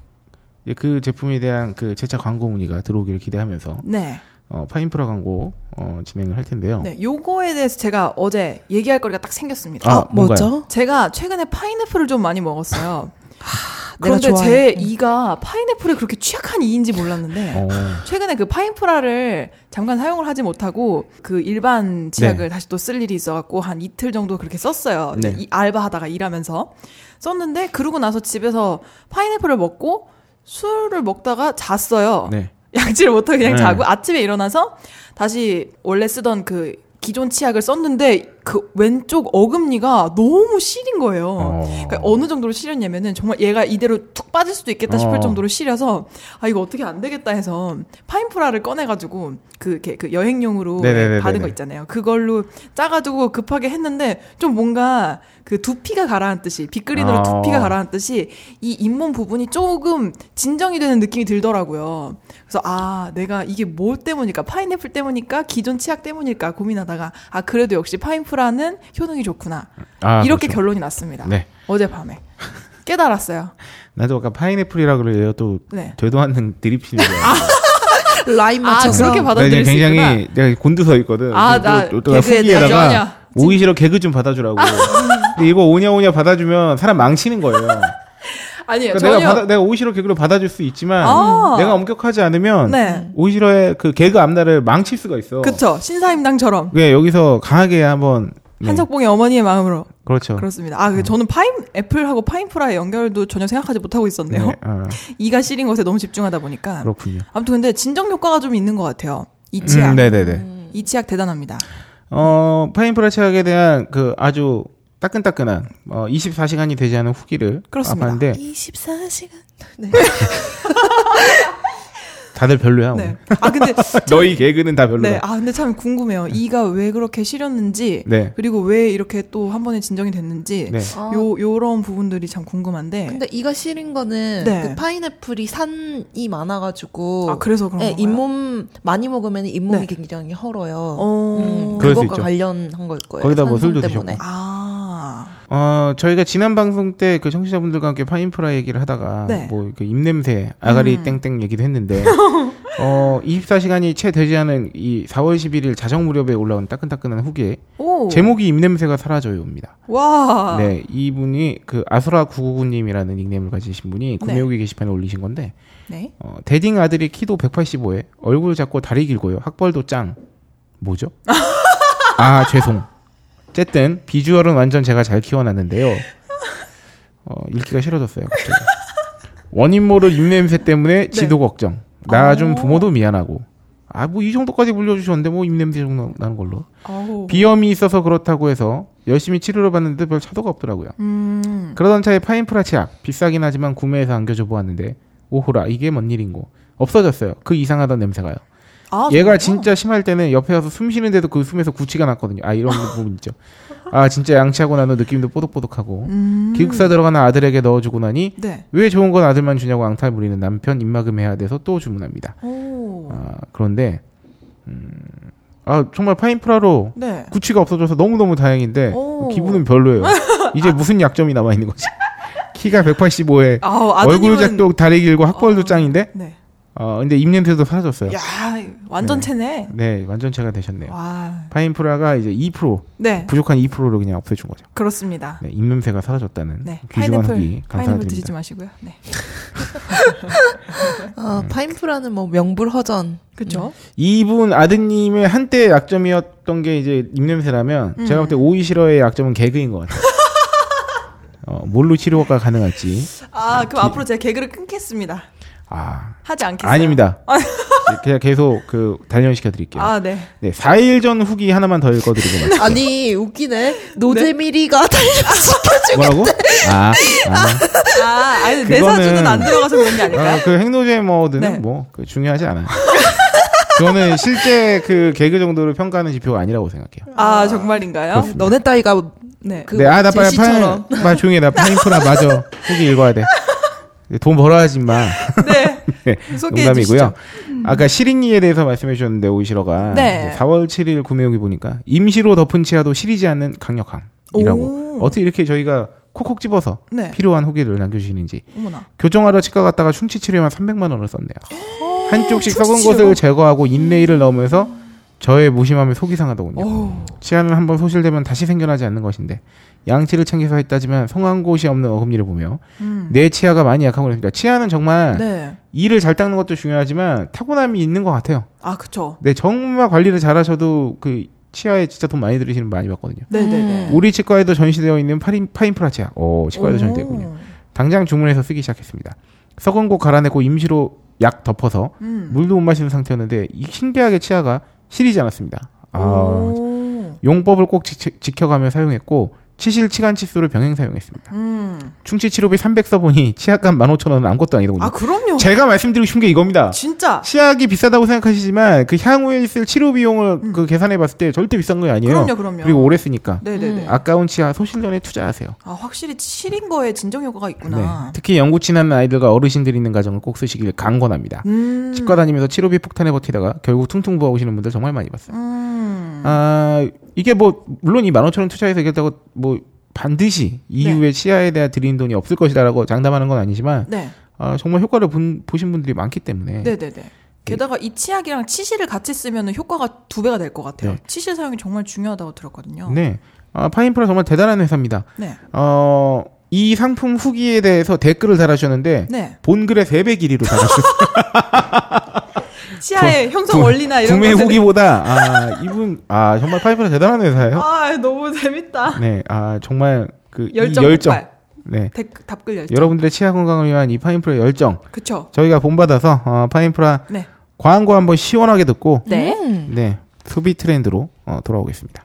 그 제품에 대한 그 재차 광고 문의가 들어오기를 기대하면서 네. 어, 파인프라 광고 어, 진행을 할 텐데요. 네. 요거에 대해서 제가 어제 얘기할 거리가 딱 생겼습니다. 아, 뭔가요? 제가 최근에 파인애플을 좀 많이 먹었어요. 그런데. 제 이가 파인애플에 그렇게 취약한 이인지 몰랐는데 어, 최근에 그 파인프라를 잠깐 사용을 하지 못하고 그 일반 치약을 다시 또 쓸 일이 있어갖고 한 이틀 정도 그렇게 썼어요. 네. 이 알바하다가 일하면서 썼는데 그러고 나서 집에서 파인애플을 먹고 술을 먹다가 잤어요. 네. 양치를 못하고 그냥 네. 자고 아침에 일어나서 다시 원래 쓰던 그 기존 치약을 썼는데 그 왼쪽 어금니가 너무 시린 거예요. 어. 그러니까 어느 정도로 시렸냐면은 정말 얘가 이대로 툭 빠질 수도 있겠다 싶을 어. 정도로 시려서 아 이거 어떻게 안 되겠다 해서 파인프라를 꺼내가지고 그, 이렇게 그 여행용으로 네네네네네. 받은 거 있잖아요. 그걸로 짜가지고 급하게 했는데 좀 뭔가 그 두피가 가라앉듯이 빗그린으로 아. 두피가 가라앉듯이 이 잇몸 부분이 조금 진정이 되는 느낌이 들더라고요. 그래서 아 내가 이게 뭐 때문일까 파인애플 때문일까 기존 치약 때문일까 고민하다가 아 그래도 역시 파인프라 는 효능이 좋구나 아, 이렇게 그렇죠. 결론이 났습니다. 네. 어젯밤에 깨달았어요. 나도 아까 파인애플이라 그래요. 또 네. 되도 않는 드립치는 거. 라인 아 맞춰서 그렇게 나 받아들일 수 있구나. 굉장히 내가 곤두서 있거든. 아, 또- 나 또, 또 개그에 대한 후기에다가 좋아하냐. 오이 싫어 개그 좀 받아주라고. 근데 이거 오냐 오냐 받아주면 사람 망치는 거예요. 아니에요. 그러니까 전혀. 내가 받아, 내가 오이 싫어 개그로 받아줄 수 있지만 아. 내가 엄격하지 않으면 네. 오이 싫어의 그 개그 앞날을 망칠 수가 있어. 그쵸 신사임당처럼 왜 여기서 강하게 한번 네, 한석봉의 어머니의 마음으로 그렇죠. 그렇습니다. 아, 그 저는 파인 애플하고 파인프라의 연결도 전혀 생각하지 못하고 있었네요. 네, 아, 이가 시린 것에 너무 집중하다 보니까. 그렇군요. 아무튼 근데 진정 효과가 좀 있는 것 같아요. 이 치약. 음, 네네네. 이 치약 대단합니다. 어, 파인프라 치약에 대한 그 아주 따끈따끈한 어, 24시간이 되지 않은 후기를 그렇습니다. 봤는데 24시간. 네. 다들 별로야. 네. 오늘. 아 근데 너희 개그는 다 별로야. 네. 아 근데 참 궁금해요. 이가 왜 그렇게 시렸는지 네. 그리고 왜 이렇게 또 한 번에 진정이 됐는지 네. 아, 요 요런 부분들이 참 궁금한데. 근데 이가 시린 거는 네. 그 파인애플이 산이 많아 가지고 아 그래서 그런 네, 건가요? 잇몸 많이 먹으면 잇몸이 네. 굉장히 헐어요. 어. 음, 그것과. 관련한 걸 거예요. 거기다 뭐 술도 때문에. 드셨고. 아. 어, 저희가 지난 방송 때 그 청취자분들과 함께 파인프라 얘기를 하다가 네. 뭐그 입냄새, 아가리 음. 땡땡 얘기도 했는데 어, 24시간이 채 되지 않은 이 4월 11일 자정 무렵에 올라온 따끈따끈한 후기에 오. 제목이 입냄새가 사라져요입니다. 와. 네, 이분이 그 아수라 999님이라는 닉네임을 가지신 분이 구매 네. 후기 게시판에 올리신 건데 네. 어, 대딩 아들이 키도 185에 얼굴 작고 다리 길고요. 학벌도 짱. 뭐죠? 아, 죄송. 어쨌든 비주얼은 완전 제가 잘 키워놨는데요. 어, 읽기가 싫어졌어요. 갑자기. 원인 모를 입냄새 때문에 지도 걱정. 나좀 어. 부모도 미안하고. 아, 뭐 이 정도까지 물려주셨는데 뭐 입냄새 정도 나는 걸로. 아우. 비염이 있어서 그렇다고 해서 열심히 치료를 받는데 별 차도가 없더라고요. 음. 그러던 차에 파인프라 치 약 비싸긴 하지만 구매해서 안겨줘 보았는데 오호라 이게 뭔 일인고 없어졌어요. 그 이상하던 냄새가요. 아, 얘가 정말요? 진짜 심할 때는 옆에 와서 숨 쉬는데도 그 숨에서 구취가 났거든요. 아 이런 부분 있죠. 아 진짜 양치하고 나서 느낌도 뽀득뽀득하고 음. 기숙사 들어가는 아들에게 넣어주고 나니 네. 왜 좋은 건 아들만 주냐고 앙탈 부리는 남편 입막음 해야 돼서 또 주문합니다. 오. 아 그런데 음, 아 정말 파인프라로 네. 구취가 없어져서 너무 너무 다행인데 오. 기분은 별로예요. 이제 무슨 약점이 남아 있는 거지? 키가 185에 아우, 얼굴 작도 다리 길고 학벌도 어. 짱인데 네. 어 근데 입냄새도 사라졌어요. 야, 완전 채네. 네, 완전체가 되셨네요. 와. 파인프라가 이제 2% 네. 부족한 2%를 그냥 없애준 거죠. 그렇습니다. 네, 입냄새가 사라졌다는 네. 귀중한 파인애플 후기 파인애플 드시지 감사드립니다. 마시고요. 네. 아, 파인프라는 뭐 명불허전. 그렇죠? 이분 아드님의 한때 약점이었던 게 이제 입냄새라면 음. 제가 볼 때 오이 싫어의 약점은 개그인 것 같아요. 어, 뭘로 치료가 가능할지 아, 그럼 앞으로 제가 개그를 끊겠습니다. 아 하지 않겠어요. 아닙니다. 그냥 계속 그 단련시켜 드릴게요. 아, 네. 네, 4일 전 후기 하나만 더 읽어 드리고 말게요. 아니 웃기네. 노제미리가 달려시켜주고 뭐라고? 아, 아, 아, 아니 내 그거는- 사주는 안 들어가서 그런 게 아닐까요? 아, 그 행노제 모드는 네. 뭐그 중요하지 않아요. 그거는 실제 그 개그 정도를 평가하는 지표가 아니라고 생각해요. 아, 정말인가요? 너네 따위가 네. 그 네, 아, 나 빨리. 파인, 빨리 조용히 해. 나 파인프라 맞아. 후기 읽어야 돼. 돈 벌어 하지 마. 네. 네, 농담이고요. 주시죠. 아까 시린이에 대해서 말씀해 주셨는데 오이시러가 네. 4월 7일 구매 후기 보니까 임시로 덮은 치아도 시리지 않는 강력함이라고 오. 어떻게 이렇게 저희가 콕콕 집어서 네. 필요한 후기를 남겨주시는지 어머나. 교정하러 치과 갔다가 충치 치료에만 300만 원을 썼네요. 한쪽씩 충치 썩은? 것을 제거하고 인레이를 넣으면서 저의 무심함이 속이 상하더군요. 오. 치아는 한번 소실되면 다시 생겨나지 않는 것인데 양치를 챙겨서 했다지만 성한 곳이 없는 어금니를 보며 음. 내 치아가 많이 약한 거니까 치아는 정말 네. 이를 잘 닦는 것도 중요하지만 타고남이 있는 것 같아요. 아, 그쵸. 네, 정말 관리를 잘하셔도 그 치아에 진짜 돈 많이 들이시는 분 많이 봤거든요. 네네네. 우리 치과에도 전시되어 있는 파인, 파인프라 치아. 오, 치과에도 전시되군요. 당장 주문해서 쓰기 시작했습니다. 썩은 곳 갈아내고 임시로 약 덮어서 음. 물도 못 마시는 상태였는데 이 신기하게 치아가 시리지 않았습니다. 아, 오. 용법을 꼭 지, 켜가며 사용했고 치실 치간 치수를 병행 사용했습니다. 음. 충치 치료비 300 써보니 치약값 15,000원은 아무것도 아니더군요. 아, 그럼요. 제가 말씀드리고 싶은 게 이겁니다. 진짜. 치약이 비싸다고 생각하시지만 그 향후에 있을 치료 비용을 그 계산해 봤을 때 절대 비싼 거 아니에요. 음. 그럼요, 그럼요. 그리고 오래 쓰니까. 네네네. 아까운 치아 소실련에 투자하세요. 아, 확실히 시린 거에 진정 효과가 네. 있구나. 특히 연구 친한 아이들과 어르신들이 있는 가정을 꼭 쓰시길 강권합니다. 음. 치과 다니면서 치료비 폭탄에 버티다가 결국 퉁퉁 부어오시는 분들 정말 많이 봤어요. 음. 아 이게 뭐 물론 이 15,000원 투자해서 이겼다고 뭐 반드시 이후에 치아에 대한 드리는 돈이 없을 것이다라고 장담하는 건 아니지만 네. 아, 정말 효과를 본, 보신 분들이 많기 때문에 네네네. 게다가 이 치약이랑 치실을 같이 쓰면 효과가 두 배가 될 것 같아요. 네. 치실 사용이 정말 중요하다고 들었거든요. 네. 아, 파인프라 정말 대단한 회사입니다. 네. 어, 이 상품 후기에 대해서 댓글을 달아주셨는데 네. 본 글의 3배 길이로 달아주셨어요. 치아의 형성 구- 원리나 이런 구매 것들을- 후기보다 아, 이분 아, 정말 파인프라 대단한 회사예요. 아, 너무 재밌다. 네. 아, 정말 그이 열정, 열정. 폭발. 네. 댓, 답글 열정. 여러분들의 치아 건강을 위한 이 파인프라 열정 그쵸. 저희가 본받아서 어, 파인프라 네. 광고 한번 시원하게 듣고 네. 음. 네 소비 트렌드로 어, 돌아오겠습니다.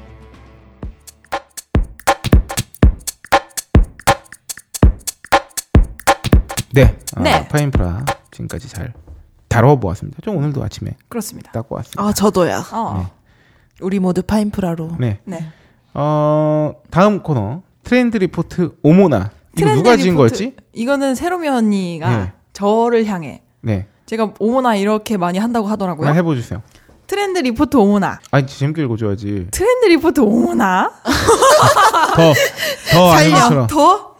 네. 아, 네. 파인프라 지금까지 잘 다뤄보았습니다. 좀 오늘도 아침에 그렇습니다. 닦고 왔습니다. 아 저도야. 어. 우리 모두 파인프라로. 네. 네. 어, 다음 코너 트렌드 리포트 오모나. 이거 트렌드 누가 지은 리포트- 거였지? 이거는 새롬이 언니가 네. 저를 향해 네. 제가 오모나 이렇게 많이 한다고 하더라고요. 하나 해보주세요. 트렌드 리포트 오모나. 아니 재밌게 읽어줘야지. 트렌드 리포트 오모나. 더, 더 아는 살려. 것처럼. 더 어.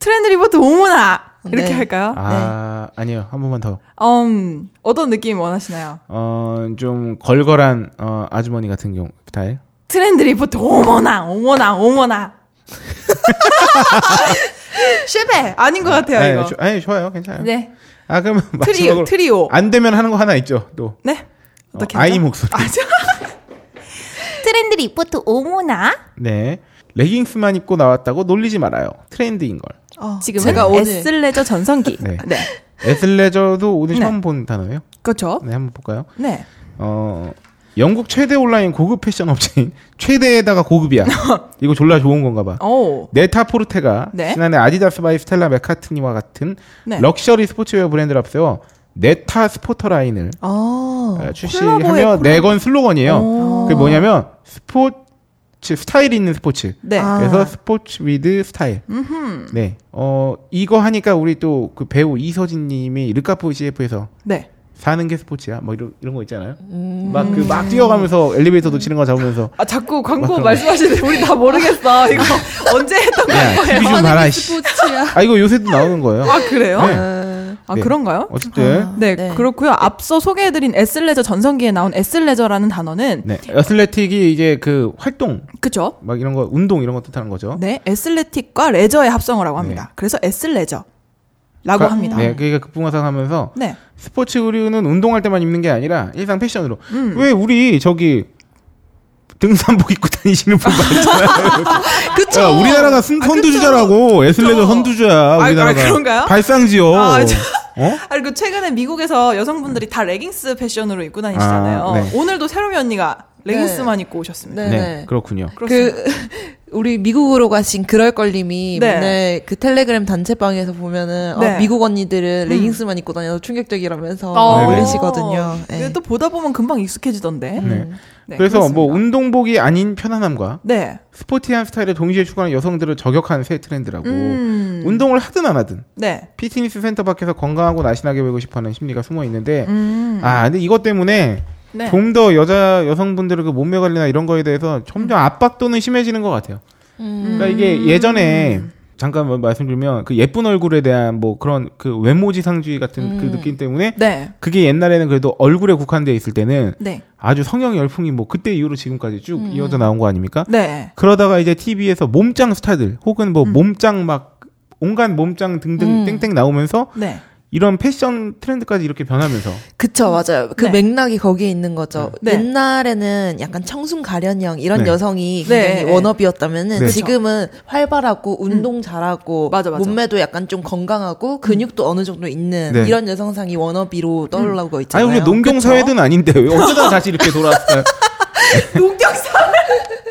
트렌드 리포트 오모나 이렇게 네. 할까요? 아, 아니요. 한 번만 더. 음 어떤 느낌 원하시나요? 어, 좀 걸걸한 어, 아주머니 같은 경우 스타일. 트렌드 리포트 오모나 오모나 오모나. 실패 아닌 것 같아요 네, 이거. 조- 아니 좋아요, 괜찮아요. 네 아 그러면 트리오 트리오. 안 되면 하는 거 하나 있죠. 또 네 어, 어떻게 아이 하죠? 목소리. 아, 저... 트렌드 리포트 오모나. 네. 레깅스만 입고 나왔다고 놀리지 말아요. 트렌드인 걸. 어, 지금은 제가 오늘 에슬레저 전성기. 네. 네. athleisure도 오늘 네. 처음 본 단어예요. 그렇죠. 네, 한번 볼까요? 네. 어, 영국 최대 온라인 고급 패션 업체인 최대에다가 고급이야. 이거 졸라 좋은 건가 봐. 오. 네타 포르테가 네. 지난해 아디다스 바이 스텔라 메카트니와 같은 네. 럭셔리 스포츠웨어 브랜드를 앞세워 네타 스포터 라인을 아, 어, 출시하며. 내건 슬로건이에요. 오. 그게 뭐냐면 스포츠 스타일 있는 스포츠. 네. 아. 그래서 sports with style. 네. 어 이거 하니까 우리 또 그 배우 이서진 님이 르카프 CF에서 네. 사는 게 스포츠야. 뭐 이런 이런 거 있잖아요. 음. 막그막 뛰어가면서 엘리베이터 놓치는 거 잡으면서 아 자꾸 광고. 말씀하시는데 우리 다 모르겠어. 이거 언제 했던 야, TV 거예요? 좀 봐라. 씨. 스포츠야. 아 이거 요새도 나오는 거예요. 아 그래요? 네. 아, 아 네. 그런가요? 어쨌든 네, 네. 그렇고요. 앞서 소개해드린 에슬레저 전성기에 나온 athleisure라는 단어는 네. 어슬레틱이 이제 그 활동 그죠? 막 이런 거 운동 이런 거 뜻하는 거죠. 네, athletic과 레저의 합성어라고 합니다. 네. 그래서 에슬레저 라고 그러니까- 합니다. 네, 그러니까 급부상 하면서 네. 스포츠 의류는 운동할 때만 입는 게 아니라 일상 패션으로. 음. 왜 우리 저기 등산복 입고 다니시는 분 많잖아요. 그쵸. 야, 우리나라가 순, 선두주자라고 에슬레저 그쵸. 선두주자야. 아, 우리나라가 아, 그런가요? 발상지요. 아, 저- 어? 아니 그 최근에 미국에서 여성분들이 다 레깅스 패션으로 입고 다니시잖아요. 아, 네. 오늘도 새로미 언니가 레깅스만 입고 오셨습니다. 네. 네, 그렇군요. 그렇습니다. 그 우리 미국으로 가신 그럴 걸님이 네. 맨날 그 텔레그램 단체방에서 보면은 네. 어, 미국 언니들은 레깅스만 입고 다녀서 충격적이라면서 어. 올리시거든요. 근데 네. 또 보다 보면 금방 익숙해지던데. 네. 네, 그래서 뭐 그렇습니다. 운동복이 아닌 편안함과 네. 스포티한 스타일을 동시에 추구하는 여성들을 저격하는 새 트렌드라고. 음. 운동을 하든 안 하든 네. 피트니스 센터 밖에서 건강하고 날씬하게 보이고 싶어하는 심리가 숨어 있는데 음. 아 근데 이것 때문에 네. 좀더 여자 여성분들의 그 몸매 관리나 이런 거에 대해서 점점 압박도는 심해지는 것 같아요. 음. 그러니까 이게 예전에 잠깐 뭐 말씀드리면 그 예쁜 얼굴에 대한 뭐 그런 그 외모 지상주의 같은 그 음. 느낌 때문에 네. 그게 옛날에는 그래도 얼굴에 국한돼 있을 때는 네. 아주 성형 열풍이 뭐 그때 이후로 지금까지 쭉 음. 이어져 나온 거 아닙니까? 네. 그러다가 이제 TV에서 몸짱 스타들 혹은 뭐 몸짱 막 온갖 몸짱 등등 음. 땡땡 나오면서 네. 이런 패션 트렌드까지 이렇게 변하면서 그쵸, 맞아요. 그 네. 맥락이 거기에 있는 거죠. 네. 옛날에는 약간 청순 가련형 이런 네. 여성이 네. 굉장히 워너비였다면은 네. 지금은 활발하고 운동 잘하고 맞아, 맞아. 몸매도 약간 좀 건강하고 근육도 어느 정도 있는 네. 이런 여성상이 워너비로 떠올라오고 아니 있잖아요. 우리 농경사회든 아닌데 왜 어쩌다 다시 이렇게 돌아왔어요? 농경사.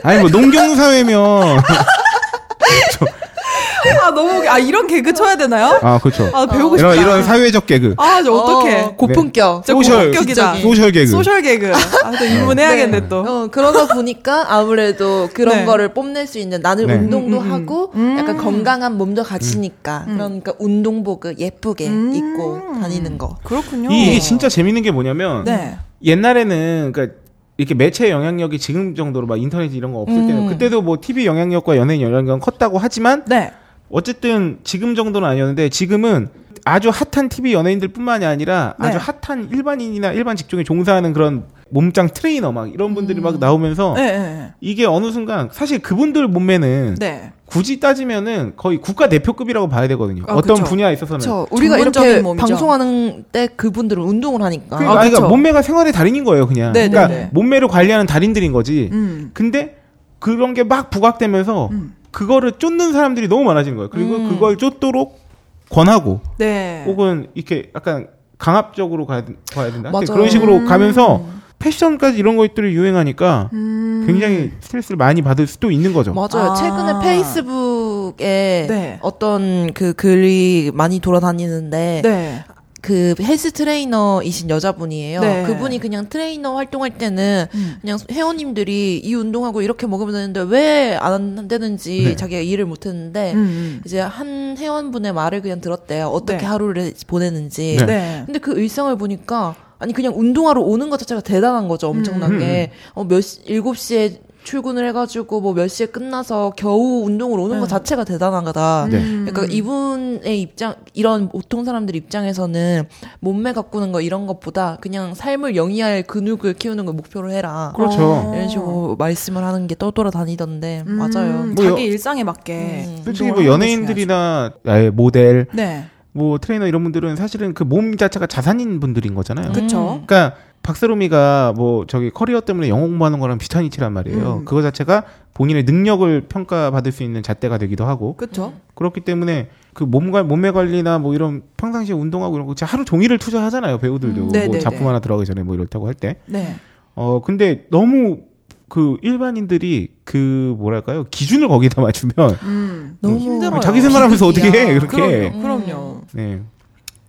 아니 뭐 농경사회면 아 너무. 아 이런 개그 쳐야 되나요? 아 그렇죠. 아 배우고 싶다. 이런 이런 사회적 개그, 아, 저 어떡해. 어, 고품격. 진짜 social 고품격이다. social 개그. social 개그. 아, 또 입문해야겠네, 또. 어, 그러다 보니까 아무래도 그런 네. 거를 뽐낼 수 있는 나는 네. 운동도 음, 음, 하고 음. 약간 건강한 몸도 가지니까 그러니까 운동복을 예쁘게 음. 입고 다니는 거. 그렇군요. 이, 이게 진짜 재밌는 게 뭐냐면 네. 옛날에는 그러니까 이렇게 매체 영향력이 지금 정도로 막 인터넷 이런 거 없을 음. 때는 그때도 뭐 TV 영향력과 연예인 영향력은 컸다고 하지만 네. 어쨌든 지금 정도는 아니었는데 지금은 아주 핫한 TV 연예인들뿐만이 아니라 네. 아주 핫한 일반인이나 일반 직종에 종사하는 그런 몸짱 트레이너 막 이런 분들이 음. 막 나오면서 네, 네. 이게 어느 순간 사실 그분들 몸매는 네. 굳이 따지면은 거의 국가 대표급이라고 봐야 되거든요. 아, 어떤 그쵸. 분야에 있어서는. 저 우리가 이렇게 몸이죠. 방송하는 때 그분들은 운동을 하니까. 그러니까, 아, 그러니까 그쵸. 몸매가 생활의 달인인 거예요, 그냥. 네, 그러니까 네, 네. 몸매를 관리하는 달인들인 거지. 음. 근데 그런 게 막 부각되면서 음. 그거를 쫓는 사람들이 너무 많아지는 거예요. 그리고 음. 그걸 쫓도록 권하고 네. 혹은 이렇게 약간 강압적으로 가야, 된- 가야 된다. 맞아요. 그런 식으로 음. 가면서 패션까지 이런 것들이 유행하니까 음. 굉장히 스트레스를 많이 받을 수도 있는 거죠. 맞아요. 아. 최근에 페이스북에 네. 어떤 그 글이 많이 돌아다니는데 네. 그 헬스 트레이너이신 여자분이에요. 네. 그분이 그냥 트레이너 활동할 때는 음. 그냥 회원님들이 이 운동하고 이렇게 먹으면 되는데 왜 안 되는지 네. 자기가 이해를 못 했는데 음. 이제 한 회원분의 말을 그냥 들었대요. 어떻게 네. 하루를 보내는지. 네. 네. 근데 그 일상을 보니까 아니 그냥 운동하러 오는 것 자체가 대단한 거죠. 엄청나게. 어, 몇 시, 7시에 출근을 해가지고 뭐 몇 시에 끝나서 겨우 운동을 오는 네. 것 자체가 대단한 거다. 네. 음. 그러니까 이분의 입장, 이런 보통 사람들 입장에서는 몸매 가꾸는 거 이런 것보다 그냥 삶을 영위할 근육을 키우는 걸 목표로 해라. 그렇죠. 어. 이런 식으로 말씀을 하는 게 떠돌아 다니던데 음, 맞아요. 뭐 자기 여- 일상에 맞게. 음. 솔직히 뭐 연예인들이나 아예 모델. 네. 뭐 트레이너 이런 분들은 사실은 그 몸 자체가 자산인 분들인 거잖아요. 그쵸. 그러니까 박세롬이가 뭐 저기 커리어 때문에 영어 공부하는 거랑 비슷한 이치란 말이에요. 음. 그거 자체가 본인의 능력을 평가받을 수 있는 잣대가 되기도 하고 그쵸. 그렇기 때문에 그 몸과 몸매 관리나 뭐 이런 평상시에 운동하고 이런 거 진짜 하루 종일을 투자하잖아요 배우들도 음. 뭐. 작품 하나 들어가기 전에 뭐 이렇다고 할 때. 네. 어 근데 너무 그 일반인들이 그 뭐랄까요 기준을 거기다 맞추면 음. 너무 힘들어요. 자기 생활하면서 어떻게 해 비극이야. 그렇게. 그럼요. 그럼요. 네.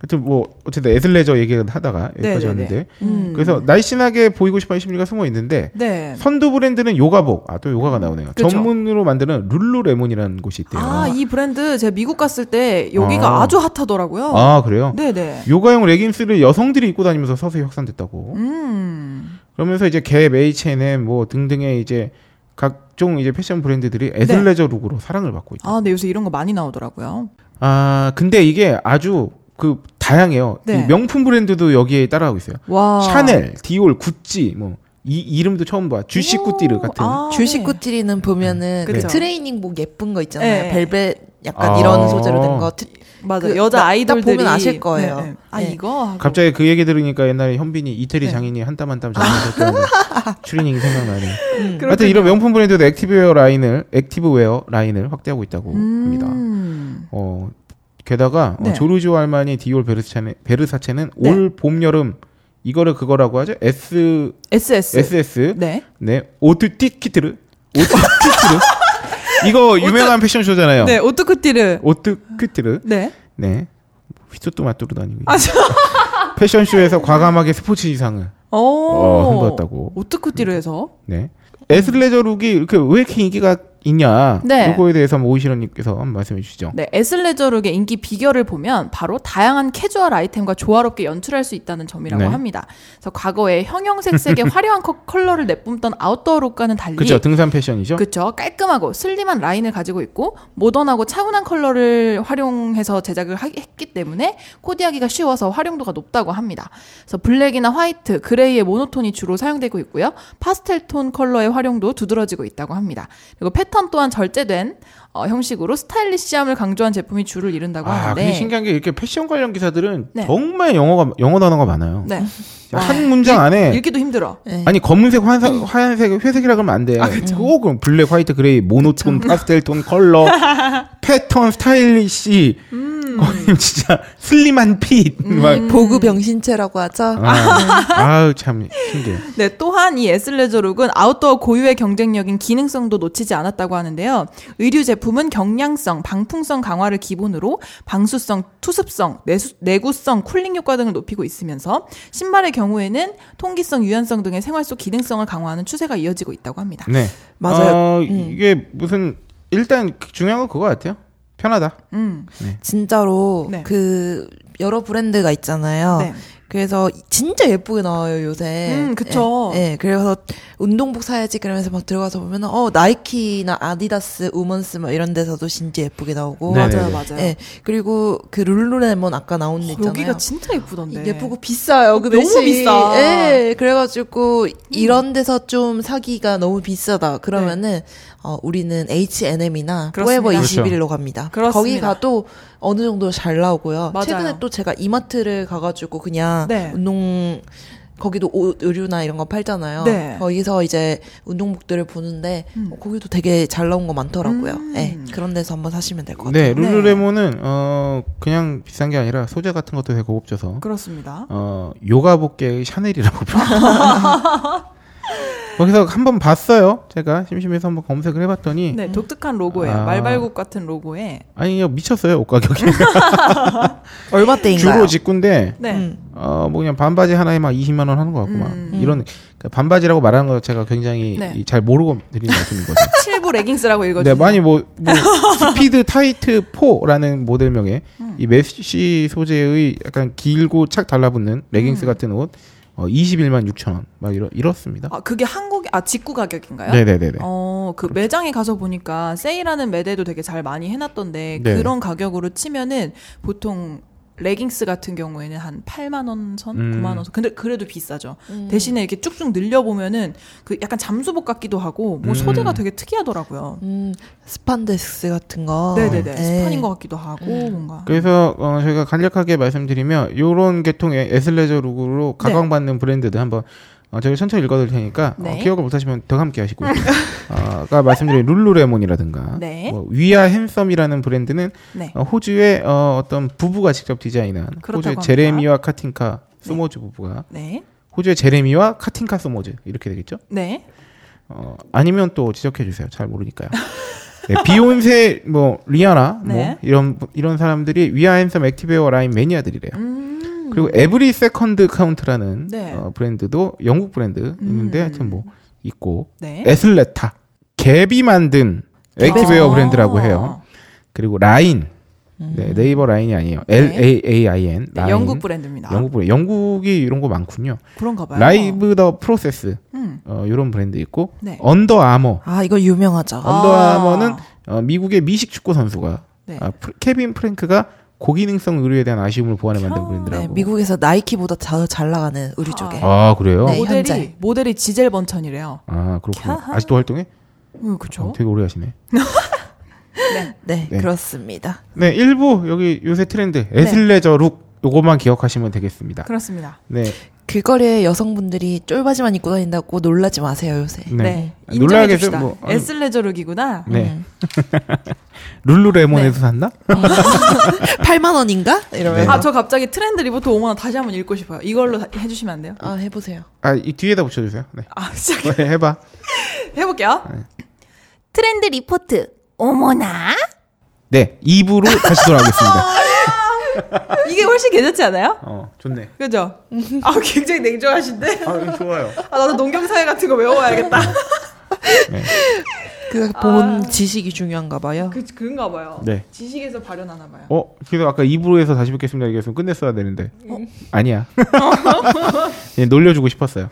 하여튼 뭐 어쨌든 에슬레저 얘기를 하다가 여기까지 네네네. 왔는데 음. 그래서 날씬하게 보이고 싶어하는 심리가 숨어 있는데 네. 선두 브랜드는 요가복 아 또 요가가 나오네요 그쵸. 전문으로 만드는 룰루레몬이라는 곳이 있대요 아, 이 브랜드 제가 미국 갔을 때 여기가 아. 아. 주 핫하더라고요. 아, 그래요 네네. 요가용 레깅스를 여성들이 입고 다니면서 서서히 확산됐다고 음. 그러면서 이제 갭, H&M 뭐 등등의 이제 각종 이제 패션 브랜드들이 에슬레저 룩으로 사랑을 받고 있다. 아, 근데 요새 이런 거 많이 나오더라고요. 아, 근데 이게 아주 그 다양해요. 네. 이 명품 브랜드도 여기에 따라가고 있어요. 와. 샤넬, 디올, 구찌 뭐 이 이름도 처음 봐. 주시 꾸띠르 같은. 아, 네. 꾸띠리는 보면은 그쵸. 그 트레이닝복 예쁜 거 있잖아요. 네. 벨벳 약간 아. 이런 소재로 된 거. 맞아. 그 여자 아이돌들이 보면 아실 거예요. 네, 네. 아, 네. 이거 하고. 갑자기 그 얘기 들으니까 옛날에 현빈이 이태리 네. 장인이 한 땀 한 땀 장인했던 추리닝이 생각나네. 음. 하여튼 이런 명품 브랜드도 activewear 라인을 activewear 라인을 확대하고 있다고 합니다. 음. 어 게다가 어, 네. 조르지오 알마니 디올 베르사체 베르사체는 네. 올 봄 여름 이거를 그거라고 하죠. S SS. SS 네. 네 haute couture haute couture 이거 유명한 패션쇼잖아요. 네, haute couture. haute couture 네. 네 휘뚜뚜 마뚜루 다니고 아, 저- 패션쇼에서 과감하게 스포츠 이상을 오. 어, 선보였다고. haute couture에서. 네 athleisure look이 이렇게 왜 이렇게 인기가 있냐 네. 그거에 대해서 한번 말씀해 주시죠. 네, athleisure look의 인기 비결을 보면 바로 다양한 캐주얼 아이템과 조화롭게 연출할 수 있다는 점이라고 네. 합니다. 그래서 과거에 형형색색의 화려한 컬- 컬러를 내뿜던 outdoor look과는 달리 그죠 등산 패션이죠. 그쵸. 깔끔하고 슬림한 라인을 가지고 있고 모던하고 차분한 컬러를 활용해서 제작을 하- 했기 때문에 코디하기가 쉬워서 활용도가 높다고 합니다. 그래서 블랙이나 화이트, gray의 monotone이 주로 사용되고 있고요. 파스텔 톤 컬러의 활용도 두드러지고 있다고 합니다. 그리고 패턴 또한 절제된 어, 형식으로 스타일리시함을 강조한 제품이 주를 이룬다고 아, 하는데 근데 신기한 게 이렇게 패션 관련 기사들은 네. 정말 영어가 영어 단어가 많아요. 네. 한 문장 안에 읽기도 힘들어. 네. 아니 검은색, 환색, 하얀색, 회색이라 그러면 안 돼. 꼭 그럼 블랙, 화이트, gray, monotone, 파스텔 톤, 컬러, 패턴, 스타일리시, 거의 진짜 슬림한 fit. 막. 보그 병신체라고 하죠. 아, 아우 참 신기해. 네, 또한 이 athleisure look은 outdoor 고유의 경쟁력인 기능성도 놓치지 않았다고 하는데요. 의류 제품 은 경량성, 방풍성 강화를 기본으로 방수성, 투습성, 내수, 내구성, cooling 효과 등을 높이고 있으면서 신발의 경우에는 통기성, 유연성 등의 생활 속 기능성을 강화하는 추세가 이어지고 있다고 합니다. 네. 맞아요. 어, 음. 이게 무슨 일단 중요한 건 그거 같아요. 편하다. 음. 진짜로 네. 그 여러 브랜드가 있잖아요. 네. 그래서 진짜 예쁘게 나와요 요새. 음, 그쵸. 예, 예, 그래서 운동복 사야지 그러면서 막 들어가서 보면 어 나이키나 아디다스, 우먼스 막 이런 데서도 진짜 예쁘게 나오고. 네, 맞아요, 네, 맞아요. 예, 그리고 그 룰루레몬 아까 나온 데 있잖아요. 여기가 진짜 예쁘던데. 예쁘고 비싸요. 그 너무 대신. 비싸. 예, 그래가지고 이런 데서 좀 사기가 너무 비싸다. 그러면은 어 우리는 H&M이나. 포에버 그렇죠. 21로 갑니다. 그렇습니다. 거기 가도 어느 정도 잘 나오고요. 맞아요. 최근에 또 제가 이마트를 가가지고 그냥 네. 운동 거기도 옷 의류나 이런 거 팔잖아요. 네. 거기서 이제 운동복들을 보는데 어, 거기도 되게 잘 나온 거 많더라고요. 음. 네, 그런 데서 한번 사시면 될 것 같아요. 네, 룰루레몬은 어 그냥 비싼 게 아니라 소재 같은 것도 되게 고급져서 그렇습니다. 어 요가복계의 샤넬이라고 불려요. 거기서 한번 봤어요. 제가 심심해서 한번 검색을 해봤더니 네, 독특한 로고예요. 아. 말발굽 같은 로고에. 아니 미쳤어요 옷 가격이 얼마 대인가요? 주로 직구인데 네. 음. 어뭐 그냥 반바지 하나에 막 20만 원 하는 것 같고 막 음. 이런 그러니까 반바지라고 말하는 거 제가 굉장히 네. 이- 잘 모르고 드리는 말씀인 거죠. 칠부 레깅스라고 네, 읽어주세요. 많이 뭐, 뭐 Speed Tight 4라는 모델명의 음. 이 메쉬 소재의 약간 길고 착 달라붙는 레깅스 음. 같은 옷 어, 21만 6천 원 막 이렇 이렇습니다. 아, 그게 한국, 아, 직구 가격인가요? 네네네네. 어, 그 매장에 가서 보니까 세일하는 매대도 되게 잘 많이 해놨던데 네. 그런 가격으로 치면은 보통 레깅스 같은 경우에는 한 8만 원 선, 음. 9만 원 선. 근데 그래도 비싸죠. 음. 대신에 이렇게 쭉쭉 늘려 보면은 그 약간 잠수복 같기도 하고 뭐 음. 소재가 되게 특이하더라고요. 음, 스판덱스 같은 거. 네네네. 네. 스판인 것 같기도 하고 음. 뭔가. 그래서 어, 저희가 간략하게 말씀드리면 요런 계통의 에슬레저 룩으로 각광받는 브랜드들 한번 어, 저희 천천히 읽어드릴 테니까 어, 네. 기억을 못하시면 더 함께 하시고 어, 아까 말씀드린 룰루레몬이라든가 네. 뭐 위아 핸섬이라는 브랜드는 네. 어, 호주의 어, 어떤 부부가 직접 디자인한 호주의 합니다. 제레미와 카틴카 소모즈 부부가 네. 호주의 제레미와 카틴카 소모즈 이렇게 되겠죠? 네. 어, 아니면 또 지적해 주세요. 잘 모르니까요. 네, 비욘세 뭐 리아나 뭐 네. 이런 이런 사람들이 We Are Handsome activewear 라인 매니아들이래요. 음. 그리고 Every Second Counts라는 네. 어, 브랜드도 영국 브랜드 있는데 음. 하여튼 뭐 있고 네. Athleta Gap이 만든 activewear 아. 브랜드라고 해요. 그리고 라인 네, 네이버 라인이 아니에요. 네. L A A I N 네, 라인. 영국 브랜드입니다. 영국 브랜드. 영국이 이런 거 많군요. 그런가 봐요. Live The Process 음. 어, 이런 브랜드 있고 네. Under Armour 아, 이거 유명하죠. Under 아. Armour는 어, 미국의 미식 축구 선수가 네. 아, 프레- 케빈 프랭크가 고기능성 의류에 대한 아쉬움을 보완해 만든 아, 브랜드라고. 네, 미국에서 나이키보다 더 잘 나가는 의류 아. 쪽에. 아 그래요? 네. 모델이 현재. 모델이 지젤 번천이래요. 아 그렇군요. 캬하. 아직도 활동해? 음, 어, 그렇죠. 되게 오래 하시네. 네, 네. 그렇습니다. 네, 일부 여기 요새 트렌드 athleisure look 요것만 기억하시면 되겠습니다. 그렇습니다. 네, 길거리에 여성분들이 쫄바지만 입고 다닌다고 놀라지 마세요, 요새. 네. 네. 놀라겠어요. 인정해줍시다. 뭐, 아니, athleisure look이구나. 네. 음. lululemon에서 네. 샀나? 8만 원인가? 이러면서. 아, 저 갑자기 트렌드 리포트 5만 원 다시 한번 읽고 싶어요. 이걸로 다- 해주시면 안 돼요? 아, 해보세요. 아, 이 뒤에다 붙여주세요. 네. 아, 시작 네, 해봐. 해볼게요. 네. 트렌드 리포트. 어머나? 네, 2부로 다시 돌아오겠습니다. 이게 훨씬 괜찮지 않아요? 어, 좋네. 그죠? 아, 굉장히 냉정하신데? 아, 좋아요. 아, 나도 농경사회 같은 거 외워야겠다. 그본 지식이 중요한가 봐요. 그, 그런가 봐요. 네. 지식에서 발현하나 봐요. 어, 그래서 아까 2부로 해서 다시 뵙겠습니다 얘기했으면 끝냈어야 되는데. 아니야. 그냥 놀려주고 싶었어요.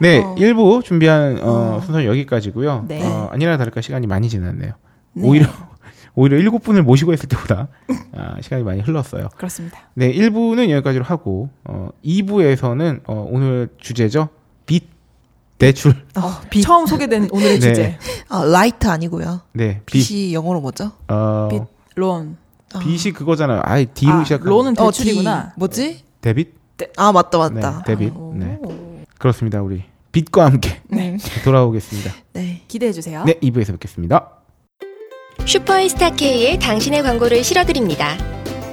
네, 어. 1부 준비한 어, 순서는 여기까지고요. 네. 어, 아니나 다를까 시간이 많이 지났네요. 오히려 오히려 7분을 모시고 했을 때보다 아, 시간이 많이 흘렀어요. 그렇습니다. 네, 1부는 여기까지로 하고 어, 2부에서는 어, 오늘 주제죠. 빚 대출. 어, 비, 처음 소개된 오늘의 네. 주제. 아, light 아니고요. 네, 빚. 빚이 영어로 뭐죠? 어, 빚. loan. 아. 빚이 그거잖아요. 아예 D로 아, 시작하는 loan은 어, 대출이구나. D, 뭐지? Debt. 아, 맞다, 네, 맞다. Debt. 오. 네. 그렇습니다. 우리 빚과 함께 네. 돌아오겠습니다. 네. 기대해 주세요. 네, 2부에서 뵙겠습니다. 슈퍼스타 K의 당신의 광고를 실어드립니다.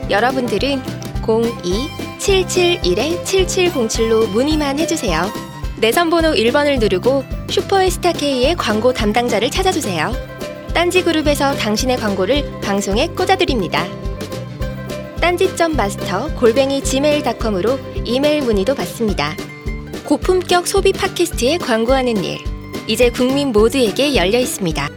여러분들은 02-771-7707로 문의만 해주세요. 내선번호 1번을 누르고 슈퍼스타 K의 광고 담당자를 찾아주세요. 딴지그룹에서 당신의 광고를 방송에 꽂아드립니다. 딴지점 마스터 골뱅이 gmail.com으로 이메일 문의도 받습니다. 고품격 소비 팟캐스트에 광고하는 일. 이제 국민 모두에게 열려 있습니다.